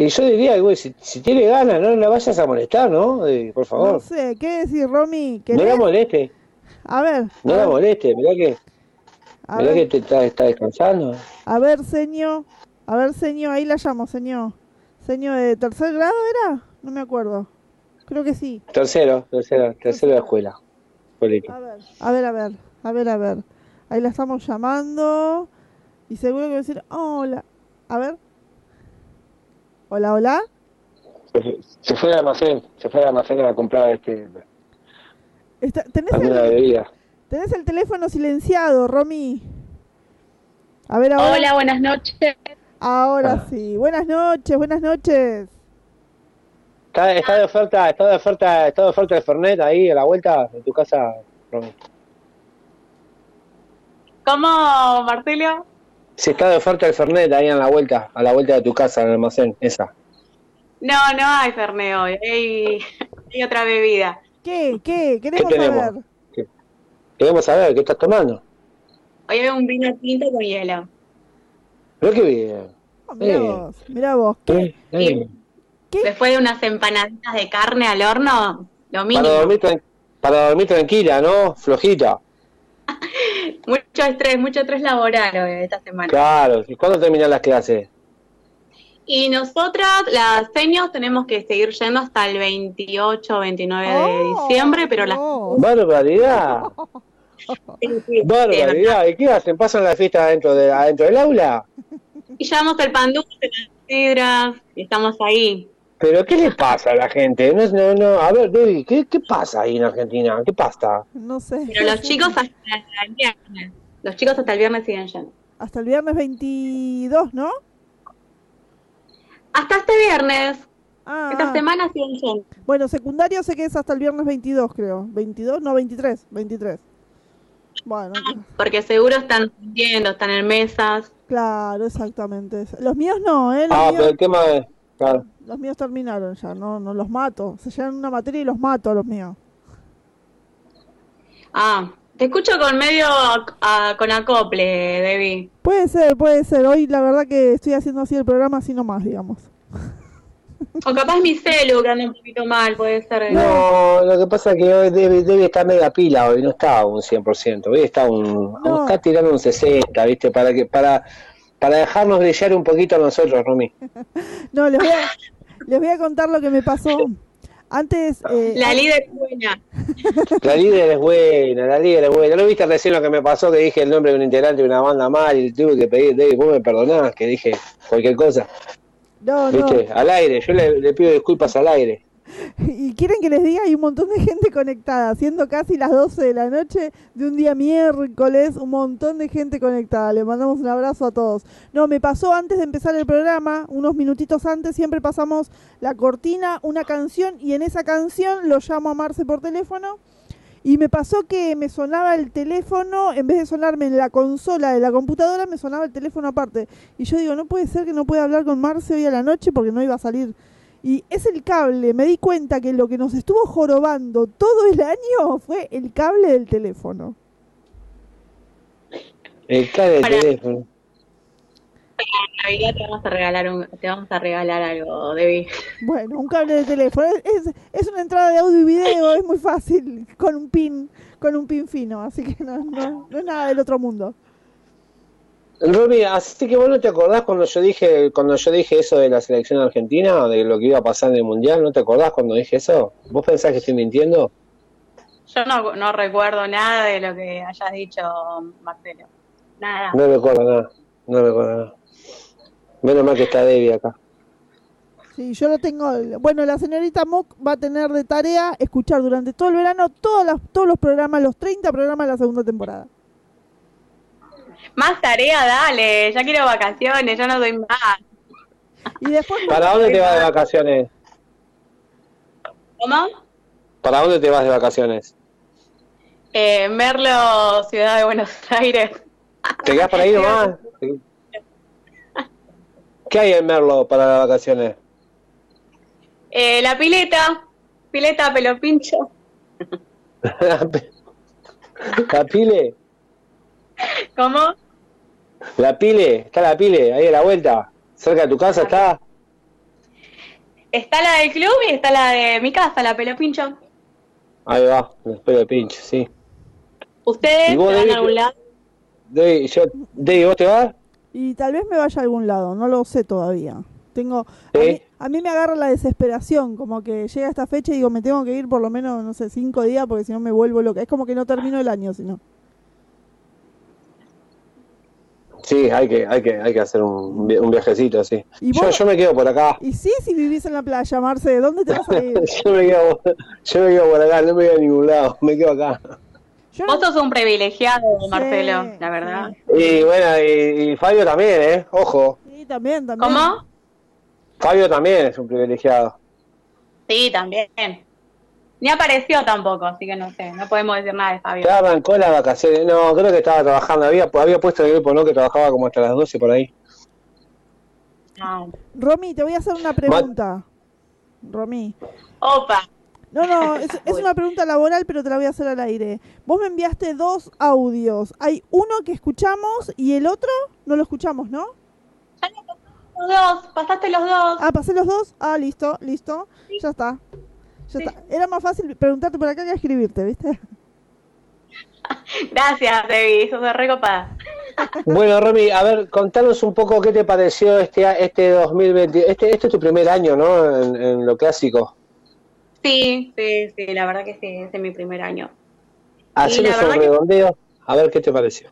Y yo diría, güey, si, si tiene ganas, no la vayas a molestar, ¿no? Eh, por favor. No sé, ¿qué decir, Romy? No la ¿Querés? moleste, A ver, no la moleste. Mirá que, a mirá que te está, está descansando. a ver, señor, a ver, señor, ahí la llamo, señor. Señor de tercer grado era? No me acuerdo. Creo que sí. Tercero, tercero, tercero de escuela. A ver, a ver, a ver, a ver, a ver. Ahí la estamos llamando. Y seguro que va a decir, hola. A ver. Hola, hola. Se fue- Se fue al almacén, se fue al almacén a comprar este, Está- ¿tenés, el, tenés el teléfono silenciado, Romy. A ver ahora. Hola, buenas noches. Ahora sí. Buenas noches, buenas noches. Está, está de oferta, está de oferta, está de oferta el Fernet ahí a la vuelta de tu casa, Romy. ¿Cómo, Marcelo? Si está de oferta el Fernet ahí en la vuelta, a la vuelta de tu casa, en el almacén, esa. No, no hay Fernet hoy, hay, hay otra bebida. ¿Qué? ¿Qué? ¿Qué Queremos tenemos? saber. Queremos saber qué estás tomando. Hoy hay un vino tinto con hielo. Pero qué bien. Oh, mirá Eh. vos, mirá vos. Eh, eh. Después de unas empanaditas de carne al horno, lo mínimo. Para dormir, para dormir tranquila, ¿no? Flojita. Mucho estrés, mucho estrés laboral hoy, esta semana. Claro. ¿Y cuándo terminan las clases? Y nosotras, las seños, tenemos que seguir yendo hasta el 28 o 29 de Oh, diciembre, pero las... Barbaridad. Barbaridad. ¿Y qué hacen? ¿Pasan la fiesta adentro, de, adentro del aula? Y llevamos el pan dulce, las sidras, y estamos ahí. ¿Pero qué le pasa a la gente? No, es- no, no. A ver, Debbie, ¿qué, ¿qué pasa ahí en Argentina? ¿Qué pasa? No sé. Pero los chicos hasta el viernes. Los chicos hasta el viernes siguen yendo. Hasta el viernes 22, ¿no? Hasta este viernes. Ah, Esta ah. semana siguen yendo. Bueno, secundario sé que es hasta el viernes 22, creo. 22, no, 23, 23. Bueno, Porque seguro están viendo, están en mesas. claro, exactamente. Los míos no, ¿eh? Los, Ah, míos, pero el tema es... Claro. Los míos terminaron ya, no, no los mato. Se llevan una materia y los mato a los míos. Ah, te escucho con medio ah, con acople, Debbie. Puede ser, puede ser. Hoy la verdad que estoy haciendo así el programa así nomás, digamos. O capaz mi celu que anda un poquito mal, puede ser. No, lo que pasa es que hoy Debbie, Debbie está media pila hoy, no está un 100%, hoy está un, No. está tirando un 60, ¿viste? Para que para para dejarnos brillar un poquito a nosotros, Romy. No, les voy a, les voy a contar lo que me pasó. Antes... eh, La líder es buena. La líder es buena, la líder es buena. ¿No viste recién lo que me pasó? Que dije el nombre de un integrante de una banda mal y tuve que pedir, Debbie, vos me perdonás, que dije cualquier cosa, no, no. Al aire, yo le, le pido disculpas al aire. Y quieren que les diga, hay un montón de gente conectada, siendo casi las 12 de la noche de un día miércoles, un montón de gente conectada. Le mandamos un abrazo a todos. No, me pasó antes de empezar el programa, unos minutitos antes, siempre pasamos la cortina, una canción, y en esa canción lo llamo a Marce por teléfono. Y me pasó que me sonaba el teléfono, en vez de sonarme en la consola de la computadora, me sonaba el teléfono aparte. Y yo digo, no puede ser que no pueda hablar con Marce hoy a la noche porque no iba a salir y es el cable, me di cuenta que lo que nos estuvo jorobando todo el año fue el cable del teléfono. El cable de teléfono. En Navidad te vamos a regalar un, te vamos a regalar algo, Debbie. Bueno, un cable de teléfono. Es, es, es una entrada de audio y video, es muy fácil, con un pin, con un pin fino, así que no, no, no es nada del otro mundo. Romy, así que vos no te acordás cuando yo dije cuando yo dije eso de la selección argentina, de lo que iba a pasar en el mundial, ¿no te acordás cuando dije eso? ¿Vos pensás que estoy mintiendo? Yo no, no recuerdo nada de lo que hayas dicho, Marcelo. Nada. No recuerdo nada, no recuerdo nada. Menos mal que está Debbie acá. Sí, yo lo tengo. Bueno, la señorita Mock va a tener de tarea escuchar durante todo el verano todas las, todos los programas, los 30 programas de la segunda temporada. Más tarea, dale. Ya quiero vacaciones, ya no doy más. Y después ¿Para dónde te vas de vacaciones? ¿Cómo? ¿Para dónde te vas de vacaciones? Eh, Merlo, Ciudad de Buenos Aires. ¿Te quedas por ahí nomás? ¿Qué hay en Merlo para las vacaciones? Eh, la pileta, pileta pelo pincho. ¿La pile? ¿Cómo? ¿La pile? ¿Está la pile? Ahí a la vuelta. ¿Cerca de tu casa está? Está la del club y está la de mi casa, la pelo pincho. Ahí va, el pelo pincho, sí. ¿Ustedes ¿Y vos, se van a David, algún lado? Debbie, yo, Debbie, ¿vos te vas? Y tal vez me vaya a algún lado, no lo sé todavía. Tengo a mí, a mí me agarra la desesperación, como que llega esta fecha y digo, me tengo que ir por lo menos, no sé, cinco días porque si no me vuelvo loca. Es como que no termino el año, si no. Sí, hay que, hay que, hay que hacer un, un viajecito así. ¿Y Yo, yo me quedo por acá. Y sí, si vivís en la playa, Marce, ¿dónde te vas a ir? yo, me quedo, yo me quedo por acá, no me voy a ningún lado, me quedo acá. Vos sos un privilegiado, Marcelo, la verdad. Y bueno, y, y Fabio también, ¿eh? Ojo, Sí, también, también. ¿Cómo? Fabio también es un privilegiado. Sí, también. Ni apareció tampoco, así que no sé, no podemos decir nada de Fabio. Ya arrancó las vacaciones, no, creo que estaba trabajando, había, había puesto el grupo, ¿no? Que trabajaba como hasta las 12 por ahí. No. Romy, te voy a hacer una pregunta. Romy. Opa. No, no, es, es una pregunta laboral, pero te la voy a hacer al aire. Vos me enviaste dos audios. Hay uno que escuchamos y el otro no lo escuchamos, ¿no? Los dos, pasaste los dos. Ah, pasé los dos. Ah, listo, listo. Ya está. Ya está. Era más fácil preguntarte por acá que escribirte, ¿viste? Gracias, Debbie, sos de recopada. Bueno, Romy, a ver, contanos un poco qué te pareció este a- este 2020. Este, este es tu primer año, ¿no? En, en lo clásico. Sí, sí, sí, la verdad que sí, este es mi primer año. Hacenos la un verdad que- redondeo, a ver qué te pareció.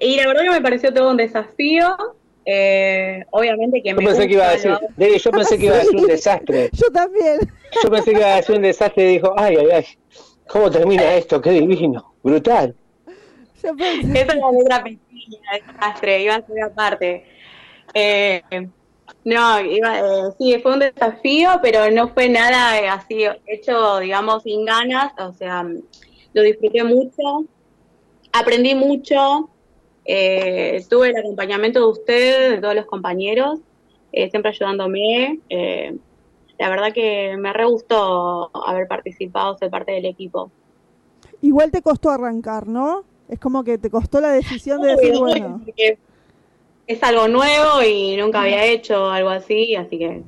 Y la verdad que me pareció todo un desafío. Eh, obviamente que Yo me pensé que iba a decir, lo- Debbie, yo pensé que iba a decir un desastre. Yo también. Yo pensé que iba a decir un desastre y dijo, ay, ay, ay, ¿cómo termina esto? Qué divino, brutal. Yo pensé. Esa es la letra pequeña desastre, iba a ser aparte. Eh, no, iba, eh, sí, fue un desafío, pero no fue nada eh, así hecho, digamos, sin ganas. O sea, lo disfruté mucho, aprendí mucho, eh, tuve el acompañamiento de ustedes, de todos los compañeros, eh, siempre ayudándome. eh, la verdad que me re gustó haber participado, ser parte del equipo. Igual te costó arrancar, ¿no? Es como que te costó la decisión de decir, bueno, es algo nuevo y nunca había hecho algo así, así que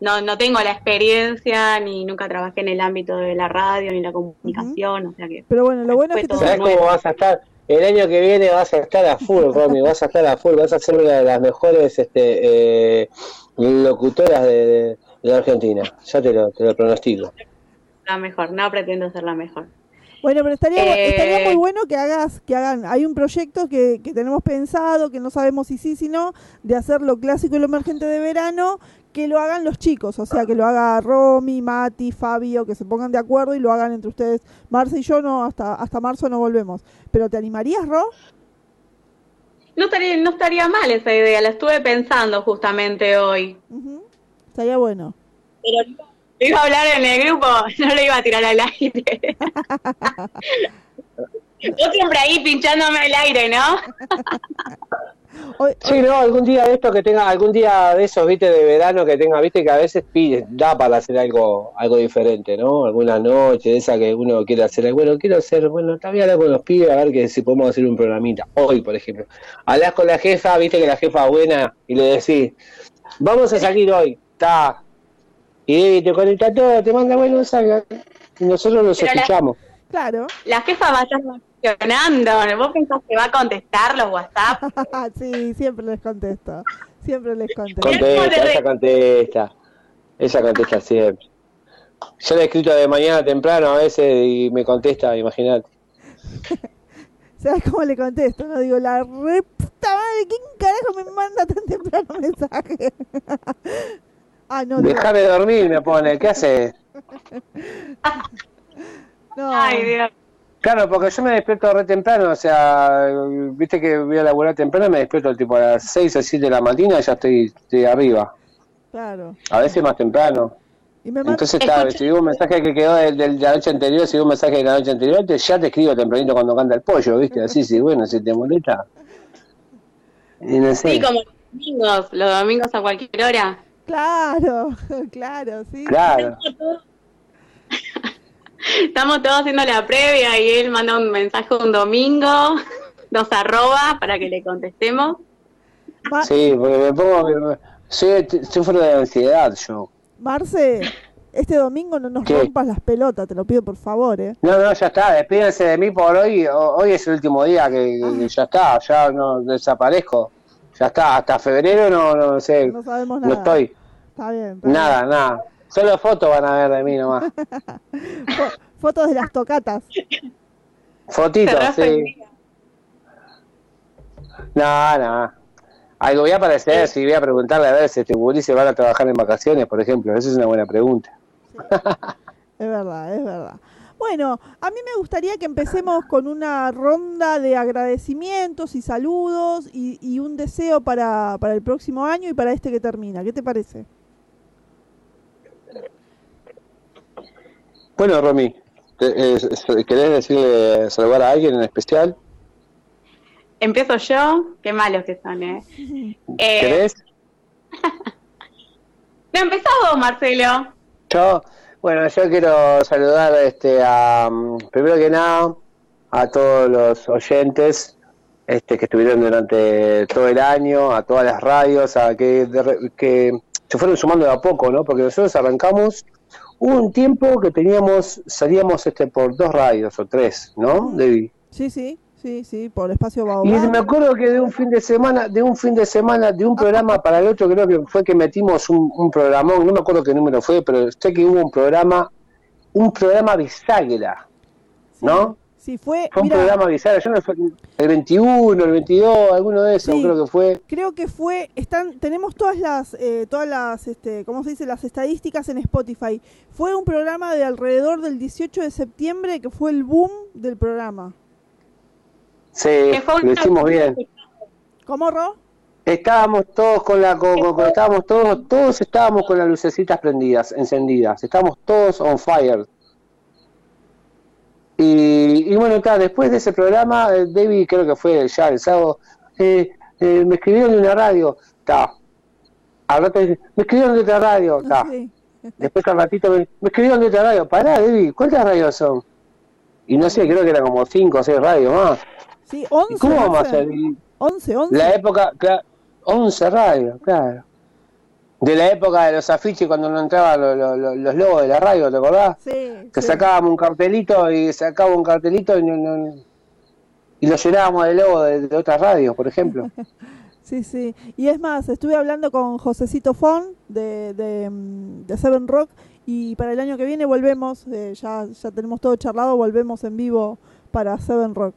no, no tengo la experiencia ni nunca trabajé en el ámbito de la radio ni la comunicación, o sea que pero bueno, lo bueno es que ¿Sabes cómo vas a estar? El año que viene vas a estar a full, Romy, vas a estar a full, vas a ser una de las mejores este, eh, locutoras de, de- de la Argentina. Ya te lo, te lo pronostico. la mejor, no pretendo ser la mejor. Bueno, pero estaría, bu- Eh, estaría muy bueno que hagas, que hagan, hay un proyecto que, que tenemos pensado, que no sabemos si sí, si no, de hacer lo clásico y lo emergente de verano, que lo hagan los chicos, o sea, que lo haga Romy, Mati, Fabio, que se pongan de acuerdo y lo hagan entre ustedes. Marce y yo no, hasta, hasta marzo no volvemos. ¿Pero te animarías, Ro? No estaría, no estaría mal esa idea, la estuve pensando justamente hoy. Estaría bueno. Pero iba a hablar en el grupo, no lo iba a tirar al aire. Vos siempre ahí pinchándome el aire, ¿no? sí, no, algún día de esto que tenga, algún día de esos, viste, de verano que tenga, viste, que a veces pide, da para hacer algo algo diferente, ¿no? Alguna noche de esa que uno quiere hacer, bueno, quiero hacer, bueno, también hablar con los pibes a ver que si podemos hacer un programita. Hoy, por ejemplo, hablas con la jefa, viste que la jefa buena y le decís, vamos a salir hoy, está. Y te conecta todo, te manda, bueno, salga. Y nosotros los escuchamos. Claro. La jefa va a estar. ¿Vos pensás que va a contestar los WhatsApp? sí, siempre les contesto. Siempre les contesto. Contesta, ella contesta. Ella contesta siempre. Yo le he escrito de mañana temprano a veces y me contesta, imagínate. ¿Sabes cómo le contesto? No digo, la re puta madre, ¿quién carajo me manda tan temprano mensaje? ah, no. Déjame dormir, me pone, ¿qué haces? no. Ay, Dios. Claro, porque yo me despierto re temprano, o sea, viste que voy a laburar temprano, me despierto tipo a las 6 o 7 de la mañana y ya estoy, estoy arriba. Claro. A veces más temprano. Entonces, está, si digo un mensaje que quedó de, la noche anterior, si digo un mensaje de la noche anterior, te, ya te escribo tempranito cuando canta el pollo, ¿viste? Así, sí, bueno, si te molesta. Y no sé. Sí, como los domingos, los domingos a cualquier hora. Claro, claro, sí. Claro. Estamos todos haciendo la previa y él manda un mensaje un domingo, nos arroba para que le contestemos. Sí, porque me pongo. Soy, sufro de ansiedad yo. Marce, este domingo no nos rompas las pelotas, te lo pido por favor, ¿eh? No, no, ya está, despídense de mí por hoy. Hoy es el último día que, ya está, ya no desaparezco. Ya está, hasta febrero no, no sé. No sabemos nada. No estoy. Está bien. nada, nada. Solo fotos van a ver de mí nomás. fotos de las tocatas. Fotitos, sí. No, no. Algo voy a aparecer, si voy a preguntarle a ver si este se van a trabajar en vacaciones, por ejemplo. Esa es una buena pregunta. es verdad, es verdad. Bueno, a mí me gustaría que empecemos con una ronda de agradecimientos y saludos y, y un deseo para, para el próximo año y para este que termina. ¿Qué te parece? Bueno, Romy, ¿querés decirle saludar a alguien en especial? Empiezo yo, qué malos que son, ¿eh? eh ¿Querés? no, empezó vos, Marcelo. Yo, bueno, yo quiero saludar este, a, primero que nada, a todos los oyentes este, que estuvieron durante todo el año, a todas las radios, a que, que se fueron sumando de a poco, ¿no? Porque nosotros arrancamos Hubo un tiempo que teníamos, salíamos este por dos radios o tres, ¿no, Debbie? Sí, sí, sí, sí, por el espacio Baobab. Y me acuerdo que de un fin de semana, de un fin de semana, de un programa para el otro, creo que fue que metimos un, un programón, no me acuerdo qué número fue, pero sé que hubo un programa, un programa bisagra, ¿no? Sí, fue, fue un programa bizarro, yo no fue el 21, el 22, alguno de esos, creo que fue. Creo que fue, están, tenemos todas las, eh, todas las, este, ¿cómo se dice? Las estadísticas en Spotify. Fue un programa de alrededor del 18 de septiembre que fue el boom del programa. Sí, lo hicimos bien. ¿Cómo, Ro? Estábamos todos con la, con, estábamos todos, todos estábamos con las lucecitas prendidas, encendidas, estábamos todos on fire. Y, bueno, está, después de ese programa, eh, David creo que fue ya el sábado, eh, eh, me escribieron de una radio, está. me escribieron de otra radio, está. Después al ratito me, escribieron de otra radio, pará, David, ¿cuántas radios son? Y no sé, creo que eran como 5 o 6 radios más. Sí, 11. ¿Cómo vamos a hacer? 11, 11. La época, claro, 11 radios, claro de la época de los afiches cuando no entraban los, logos de la radio, ¿te acordás? Sí. Que sacábamos un cartelito y sacábamos un cartelito y, y lo llenábamos de logo de, otras radios, por ejemplo. sí, sí. Y es más, estuve hablando con Josecito Fon de, de, Seven Rock y para el año que viene volvemos, eh, ya, ya tenemos todo charlado, volvemos en vivo para Seven Rock.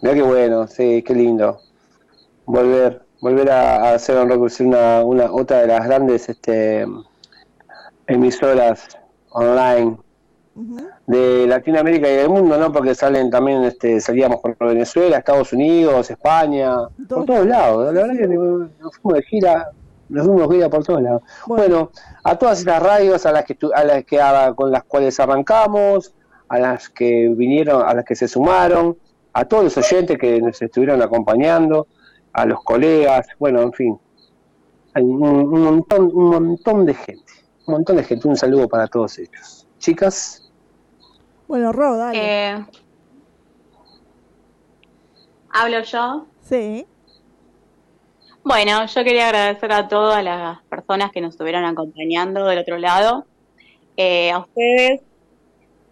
Mira qué bueno, sí, qué lindo. Volver volver a, hacer un una, una otra de las grandes este, emisoras online de Latinoamérica y del mundo, ¿no? Porque salen también, este, salíamos por Venezuela, Estados Unidos, España, por todos lados. La verdad que nos fuimos de gira, nos fuimos de gira por todos lados. Bueno, a todas estas radios a las que a las que con las cuales arrancamos, a las que vinieron, a las que se sumaron, a todos los oyentes que nos estuvieron acompañando, a los colegas, bueno, en fin, hay un, montón, un montón de gente, un montón de gente, un saludo para todos ellos. Chicas. Bueno, Ro, dale. Eh, ¿Hablo yo? Sí. Bueno, yo quería agradecer a todas las personas que nos estuvieron acompañando del otro lado, eh, a ustedes,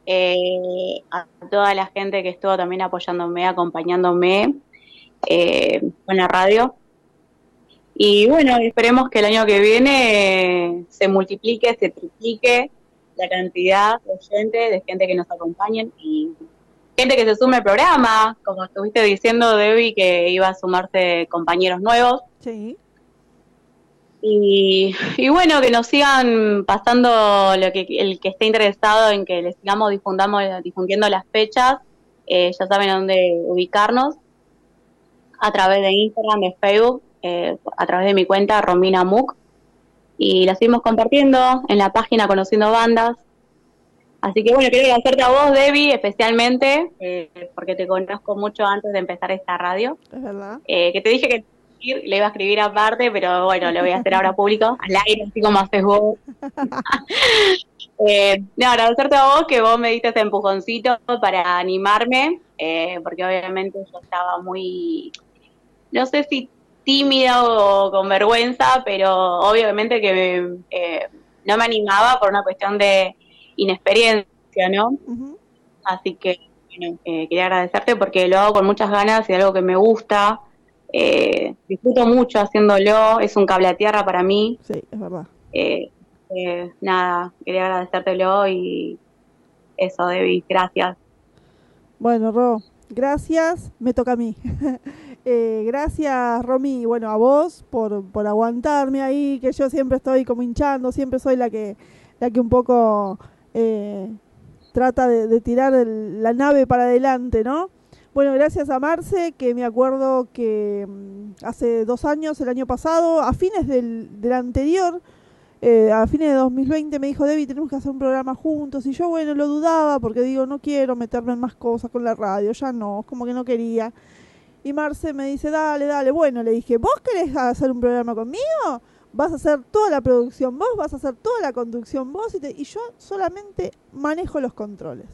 eh, a toda la gente que estuvo también apoyándome, acompañándome eh, con la radio. Y bueno, esperemos que el año que viene se multiplique, se triplique la cantidad de gente, de gente que nos acompañen y gente que se sume al programa, como estuviste diciendo, Debbie, que iba a sumarse compañeros nuevos. Sí. Y, y, bueno, que nos sigan pasando lo que el que esté interesado en que les sigamos difundamos, difundiendo las fechas, eh, ya saben dónde ubicarnos, a través de Instagram, de Facebook, eh, a través de mi cuenta Romina. Y la seguimos compartiendo en la página Conociendo Bandas. Así que bueno, quiero agradecerte a vos, Debbie, especialmente, eh, porque te conozco mucho antes de empezar esta radio. Es verdad. que te dije que le iba a escribir aparte, pero bueno, lo voy a hacer ahora público, al aire, así como haces vos. eh, no, agradecerte a vos que vos me diste ese empujoncito para animarme, eh, porque obviamente yo estaba muy, no sé si tímida o con vergüenza, pero obviamente que eh, no me animaba por una cuestión de inexperiencia, ¿no? Así que bueno, eh, quería agradecerte porque lo hago con muchas ganas y algo que me gusta. Eh, disfruto mucho haciéndolo, es un cable a tierra para mí. Sí, es verdad. Eh, eh, nada, quería agradecértelo y eso, Debbie, gracias. Bueno, Ro, gracias, me toca a mí. eh, gracias, Romy, bueno, a vos por, por aguantarme ahí, que yo siempre estoy como hinchando, siempre soy la que, la que un poco eh, trata de, tirar el, la nave para adelante, ¿no? Bueno, gracias a Marce, que me acuerdo que mm, hace dos años, el año pasado, a fines del, del anterior, eh, a fines de 2020 me dijo, Debbie, tenemos que hacer un programa juntos. Y yo, bueno, lo dudaba porque digo, no quiero meterme en más cosas con la radio, ya no, como que no quería. Y Marce me dice, dale, dale. Bueno, le dije, ¿vos querés hacer un programa conmigo? Vas a hacer toda la producción vos, vas a hacer toda la conducción vos y, te, y yo solamente manejo los controles.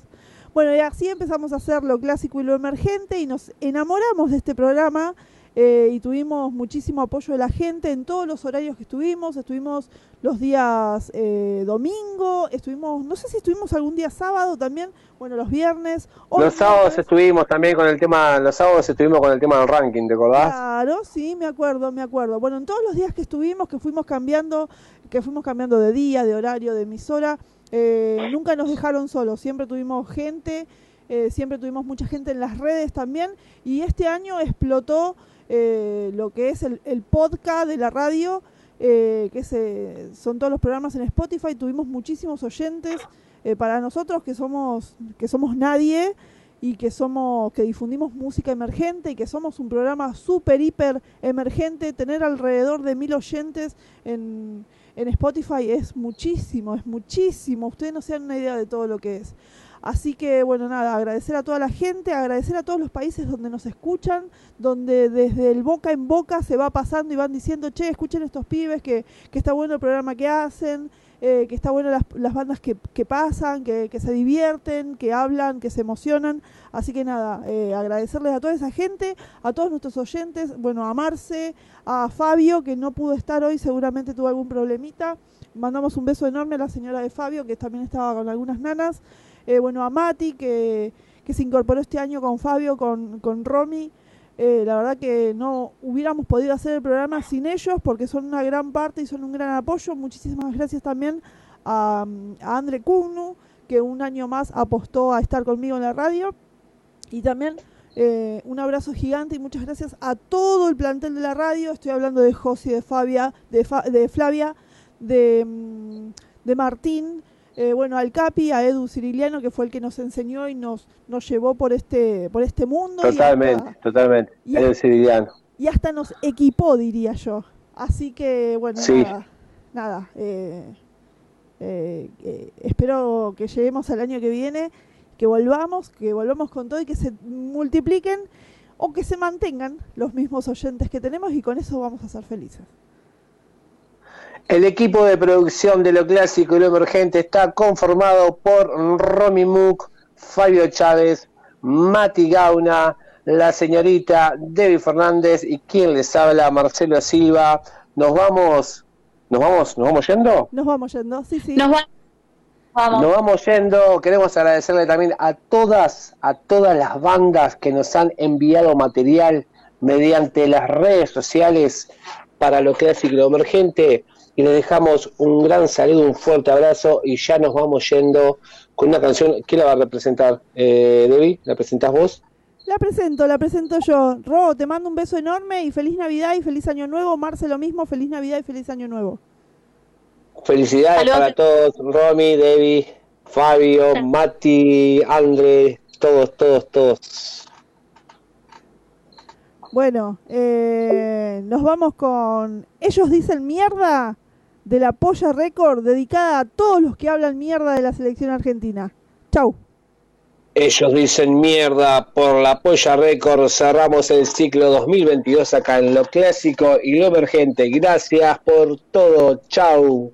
Bueno, y así empezamos a hacer lo clásico y lo emergente y nos enamoramos de este programa eh, y tuvimos muchísimo apoyo de la gente en todos los horarios que estuvimos. Estuvimos los días eh, domingo, estuvimos, no sé si estuvimos algún día sábado también, bueno, los viernes. Los sábados estuvimos también con el tema, los sábados estuvimos con el tema del ranking, ¿te acordás? Claro, sí, me acuerdo, me acuerdo. Bueno, en todos los días que estuvimos, que fuimos cambiando, que fuimos cambiando de día, de horario, de emisora, eh, nunca nos dejaron solos, siempre tuvimos gente, eh, siempre tuvimos mucha gente en las redes también y este año explotó eh, lo que es el, el, podcast de la radio, eh, que se, son todos los programas en Spotify, tuvimos muchísimos oyentes eh, para nosotros que somos, que somos nadie y que somos que difundimos música emergente y que somos un programa súper hiper emergente tener alrededor de mil oyentes en, en Spotify es muchísimo, es muchísimo. Ustedes no se dan una idea de todo lo que es. Así que, bueno, nada, agradecer a toda la gente, agradecer a todos los países donde nos escuchan, donde desde el boca en boca se va pasando y van diciendo, che, escuchen estos pibes, que, que está bueno el programa que hacen, eh, que está bueno las, las bandas que, que pasan, que, que, se divierten, que hablan, que se emocionan. Así que nada, eh, agradecerles a toda esa gente, a todos nuestros oyentes, bueno, a Marce, a Fabio, que no pudo estar hoy, seguramente tuvo algún problemita. Mandamos un beso enorme a la señora de Fabio, que también estaba con algunas nanas. Eh, bueno, a Mati, que, que, se incorporó este año con Fabio, con, con Romy. Eh, la verdad que no hubiéramos podido hacer el programa sin ellos porque son una gran parte y son un gran apoyo. Muchísimas gracias también a, Andre Cugnu, que un año más apostó a estar conmigo en la radio. Y también eh, un abrazo gigante y muchas gracias a todo el plantel de la radio. Estoy hablando de Josi, de Fabia, de, Fa de Flavia, de, de Martín, eh, bueno, al Capi, a Edu Ciriliano, que fue el que nos enseñó y nos, nos llevó por este, por este mundo. Totalmente, hasta, totalmente, y Edu Ciriliano. Y hasta nos equipó, diría yo. Así que, bueno, sí. nada, nada eh, eh, espero que lleguemos al año que viene que volvamos, que volvamos con todo y que se multipliquen o que se mantengan los mismos oyentes que tenemos y con eso vamos a ser felices. El equipo de producción de lo clásico y lo emergente está conformado por Romy Mook, Fabio Chávez, Mati Gauna, la señorita Debbie Fernández y quien les habla, Marcelo Silva. Nos vamos, nos vamos, nos vamos yendo. Nos vamos yendo, sí, sí. Nos vamos. Nos vamos yendo. Queremos agradecerle también a todas, a todas las bandas que nos han enviado material mediante las redes sociales para lo que es ciclo emergente y les dejamos un gran saludo, un fuerte abrazo y ya nos vamos yendo con una canción. ¿Quién la va a representar, eh, Debbie? ¿La presentás vos? La presento, la presento yo. Ro, te mando un beso enorme y feliz Navidad y feliz Año Nuevo. Marce, lo mismo, feliz Navidad y feliz Año Nuevo. Felicidades para todos, Romy, Debbie, Fabio, Mati, André, todos, todos, todos. Bueno, eh, nos vamos con Ellos dicen mierda de la Polla Record dedicada a todos los que hablan mierda de la selección argentina. Chau. Ellos dicen mierda por la Polla Record. Cerramos el ciclo 2022 acá en lo clásico y lo emergente. Gracias por todo. Chau.